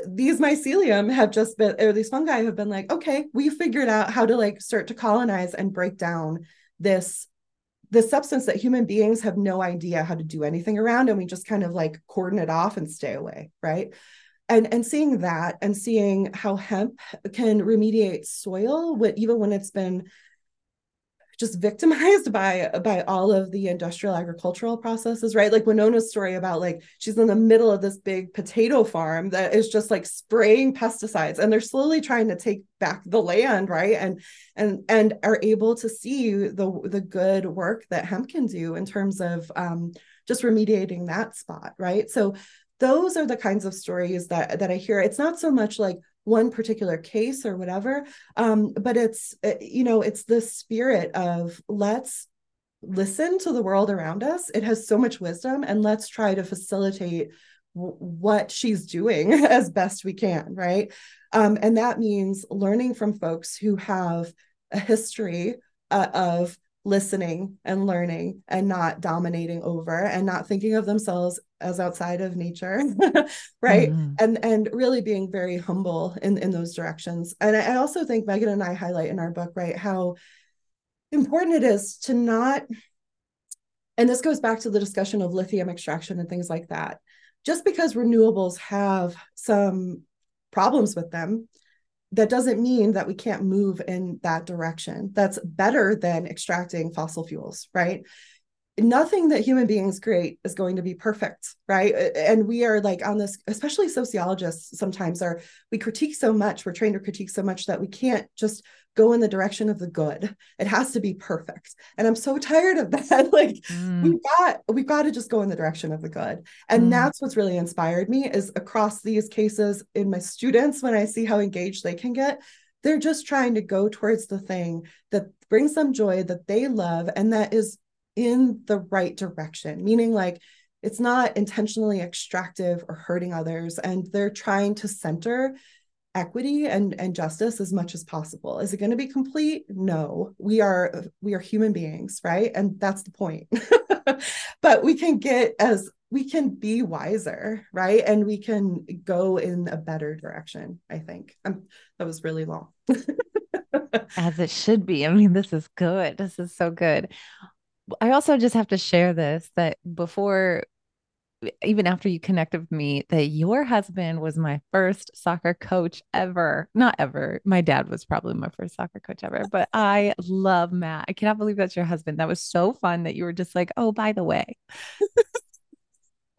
B: these mycelium have just been or these fungi have been like okay we figured out how to like start to colonize and break down this this substance that human beings have no idea how to do anything around and we just kind of like cordon it off and stay away right? And and seeing that and seeing how hemp can remediate soil even when it's been just victimized by by all of the industrial agricultural processes right? Like winona's story about like she's in the middle of this big potato farm that is just like spraying pesticides and they're slowly trying to take back the land right? And and and are able to see the the good work that hemp can do in terms of um, just remediating that spot right? So those are the kinds of stories that that i hear. It's not so much like one particular case or whatever um, but it's uh, you know it's the spirit of let's listen to the world around us. It has so much wisdom and let's try to facilitate w- what she's doing as best we can right? Um, and that means learning from folks who have a history uh, of listening and learning and not dominating over and not thinking of themselves as outside of nature right? Mm-hmm. and and really being very humble in in those directions. And I, I also think Meghan and i highlight in our book right how important it is to not and this goes back to the discussion of lithium extraction and things like that. Just because renewables have some problems with them that doesn't mean that we can't move in that direction. That's better than extracting fossil fuels, right? Nothing that human beings create is going to be perfect, right? And we are like on this, especially sociologists sometimes are, we critique so much, we're trained to critique so much that we can't just go in the direction of the good. It has to be perfect. And I'm so tired of that. like mm. we've got we've got to just go in the direction of the good. And mm. that's what's really inspired me is across these cases in my students when I see how engaged they can get, they're just trying to go towards the thing that brings them joy that they love and that is in the right direction. Meaning like it's not intentionally extractive or hurting others and they're trying to center equity and, and justice as much as possible. Is it going to be complete? No. We are we are human beings, right? And that's the point. but we can get as we can be wiser, right? And we can go in a better direction, I think. Um, that was really long.
A: as it should be. I mean, this is good. This is so good. I also just have to share this that before even after you connected with me that your husband was my first soccer coach ever. Not ever. My dad was probably my first soccer coach ever, but I love Matt. I cannot believe that's your husband. That was so fun that you were just like, oh, by the way.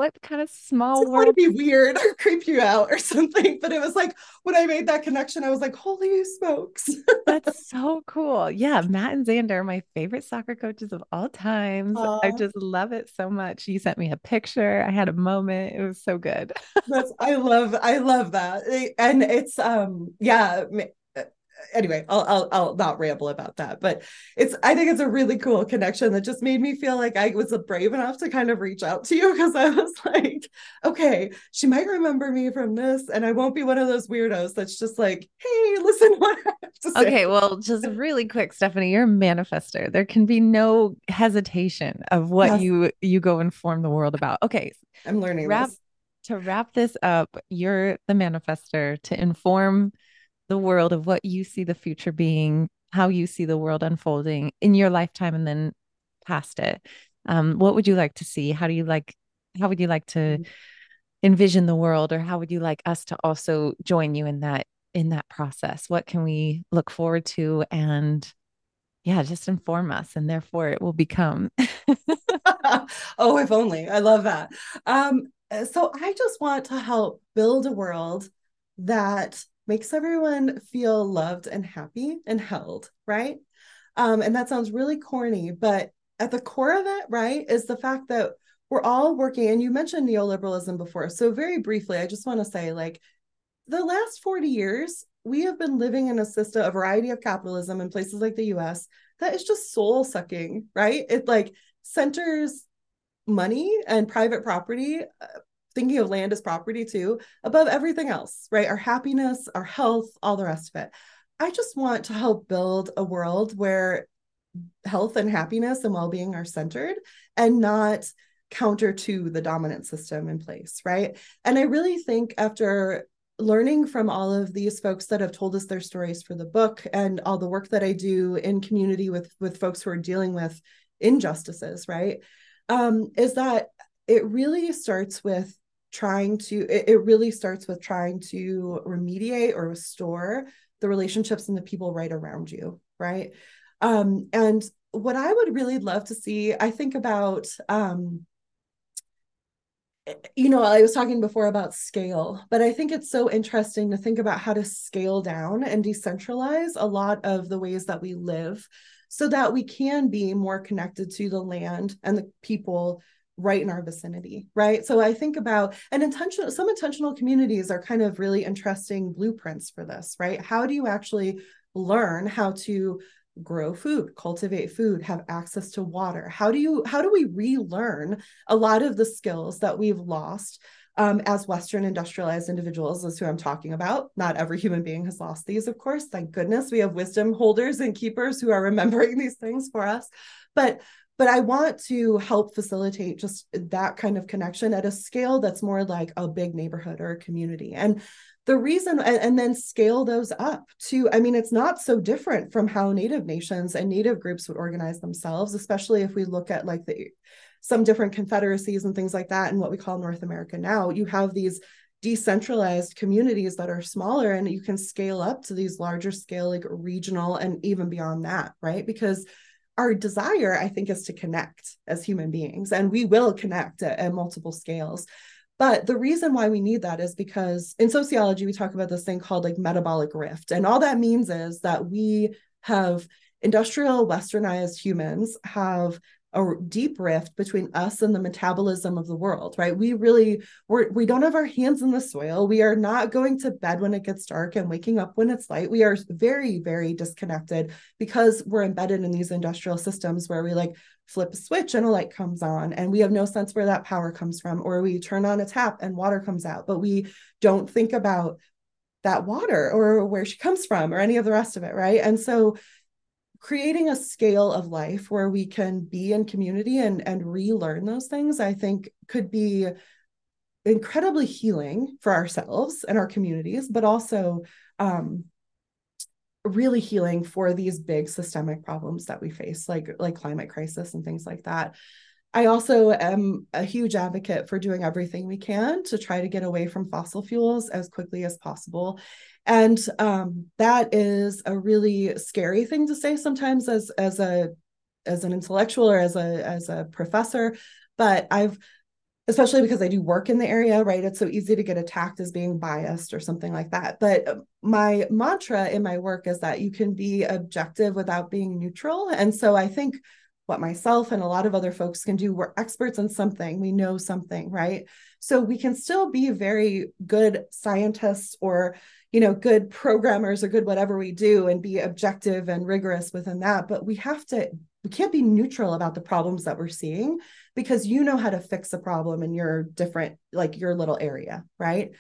A: What kind of small
B: world? to be weird or creep you out or something. But it was like when I made that connection, I was like, holy smokes.
A: That's so cool. Yeah. Matt and Xander, are my favorite soccer coaches of all times. Aww. I just love it so much. You sent me a picture. I had a moment. It was so good.
B: That's I love I love that. And it's um yeah, anyway, I'll, I'll I'll not ramble about that, but it's I think it's a really cool connection that just made me feel like I was brave enough to kind of reach out to you because I was like, okay, she might remember me from this, and I won't be one of those weirdos that's just like, hey, listen what I have
A: to say. Okay, well, just really quick, Stephanie, you're a manifester. There can be no hesitation of what yes. you you go inform the world about. Okay,
B: I'm learning
A: wrap,
B: this.
A: To wrap this up, you're the manifester to inform the world of what you see the future being, how you see the world unfolding in your lifetime and then past it. Um, what would you like to see? How do you like, how would you like to mm-hmm. envision the world or how would you like us to also join you in that, in that process? What can we look forward to? And yeah, just inform us and therefore it will become.
B: oh, if only. I love that. Um, so I just want to help build a world that makes everyone feel loved and happy and held, right? Um, and that sounds really corny, but at the core of it, right, is the fact that we're all working. And you mentioned neoliberalism before. So, very briefly, I just want to say, like, the last 40 years, we have been living in a system, a variety of capitalism in places like the US that is just soul sucking, right? It like centers money and private property uh, thinking of land as property too, above everything else, right? Our happiness, our health, all the rest of it. I just want to help build a world where health and happiness and well-being are centered and not counter to the dominant system in place, right? And I really think after learning from all of these folks that have told us their stories for the book and all the work that I do in community with with folks who are dealing with injustices, right? Um, is that it really starts with trying to it, it really starts with trying to remediate or restore the relationships and the people right around you right? Um and what i would really love to see i think about um you know i was talking before about scale but i think it's so interesting to think about how to scale down and decentralize a lot of the ways that we live so that we can be more connected to the land and the people right in our vicinity right so i think about and intentional some intentional communities are kind of really interesting blueprints for this right how do you actually learn how to grow food cultivate food have access to water how do you how do we relearn a lot of the skills that we've lost um, as Western industrialized individuals, is who I'm talking about. Not every human being has lost these, of course. Thank goodness we have wisdom holders and keepers who are remembering these things for us. But but I want to help facilitate just that kind of connection at a scale that's more like a big neighborhood or a community. And the reason, and, and, then scale those up to, I mean, it's not so different from how Native nations and Native groups would organize themselves, especially if we look at like the some different confederacies and things like that and what we call North America now. You have these decentralized communities that are smaller and you can scale up to these larger scale like regional and even beyond that right because our desire, I think, is to connect as human beings, and we will connect at, at multiple scales. But the reason why we need that is because in sociology, we talk about this thing called like metabolic rift. And all that means is that we have industrial westernized humans have a deep rift between us and the metabolism of the world right? We really we're, we don't have our hands in the soil. We are not going to bed when it gets dark and waking up when it's light. We are very very disconnected because we're embedded in these industrial systems where we like flip a switch and a light comes on and we have no sense where that power comes from or we turn on a tap and water comes out but we don't think about that water or where she comes from or any of the rest of it right? And so creating a scale of life where we can be in community and and relearn those things i think could be incredibly healing for ourselves and our communities but also um, really healing for these big systemic problems that we face like like climate crisis and things like that I also am a huge advocate for doing everything we can to try to get away from fossil fuels as quickly as possible. And um, that is a really scary thing to say sometimes as as a as an intellectual or as a as a professor. But I've especially because I do work in the area, right? It's so easy to get attacked as being biased or something like that. But uh, my mantra in my work is that you can be objective without being neutral. And so I think what myself and a lot of other folks can do, we're experts in something, we know something, right? So we can still be very good scientists or you know good programmers or good whatever we do and be objective and rigorous within that. But we have to we can't be neutral about the problems that we're seeing because you know how to fix a problem in your different like your little area right?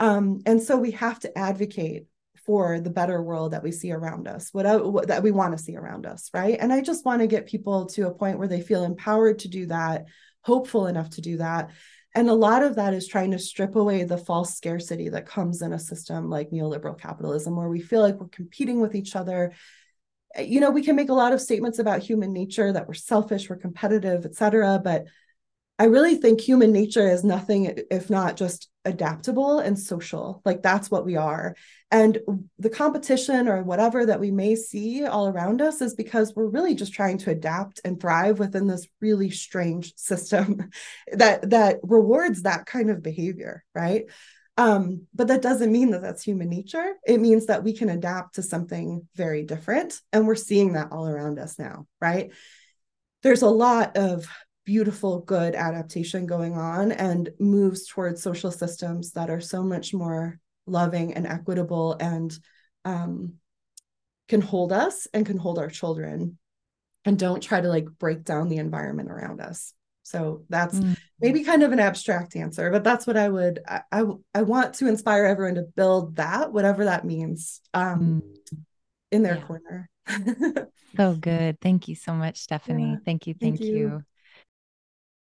B: Um, and so we have to advocate for the better world that we see around us whatever what, that we want to see around us right? And i just want to get people to a point where they feel empowered to do that hopeful enough to do that. And a lot of that is trying to strip away the false scarcity that comes in a system like neoliberal capitalism where we feel like we're competing with each other. You know we can make a lot of statements about human nature that we're selfish we're competitive etc but i really think human nature is nothing if not just adaptable and social like that's what we are and the competition or whatever that we may see all around us is because we're really just trying to adapt and thrive within this really strange system that that rewards that kind of behavior right um, but that doesn't mean that that's human nature. It means that we can adapt to something very different. And we're seeing that all around us now, right? There's a lot of beautiful, good adaptation going on and moves towards social systems that are so much more loving and equitable and um, can hold us and can hold our children and don't try to like break down the environment around us. So that's mm. maybe kind of an abstract answer, but that's what I would I, I, I want to inspire everyone to build that, whatever that means, um, mm. in their yeah. corner.
A: so good. Thank you so much, Stephanie. Yeah. Thank you. Thank, thank you. you.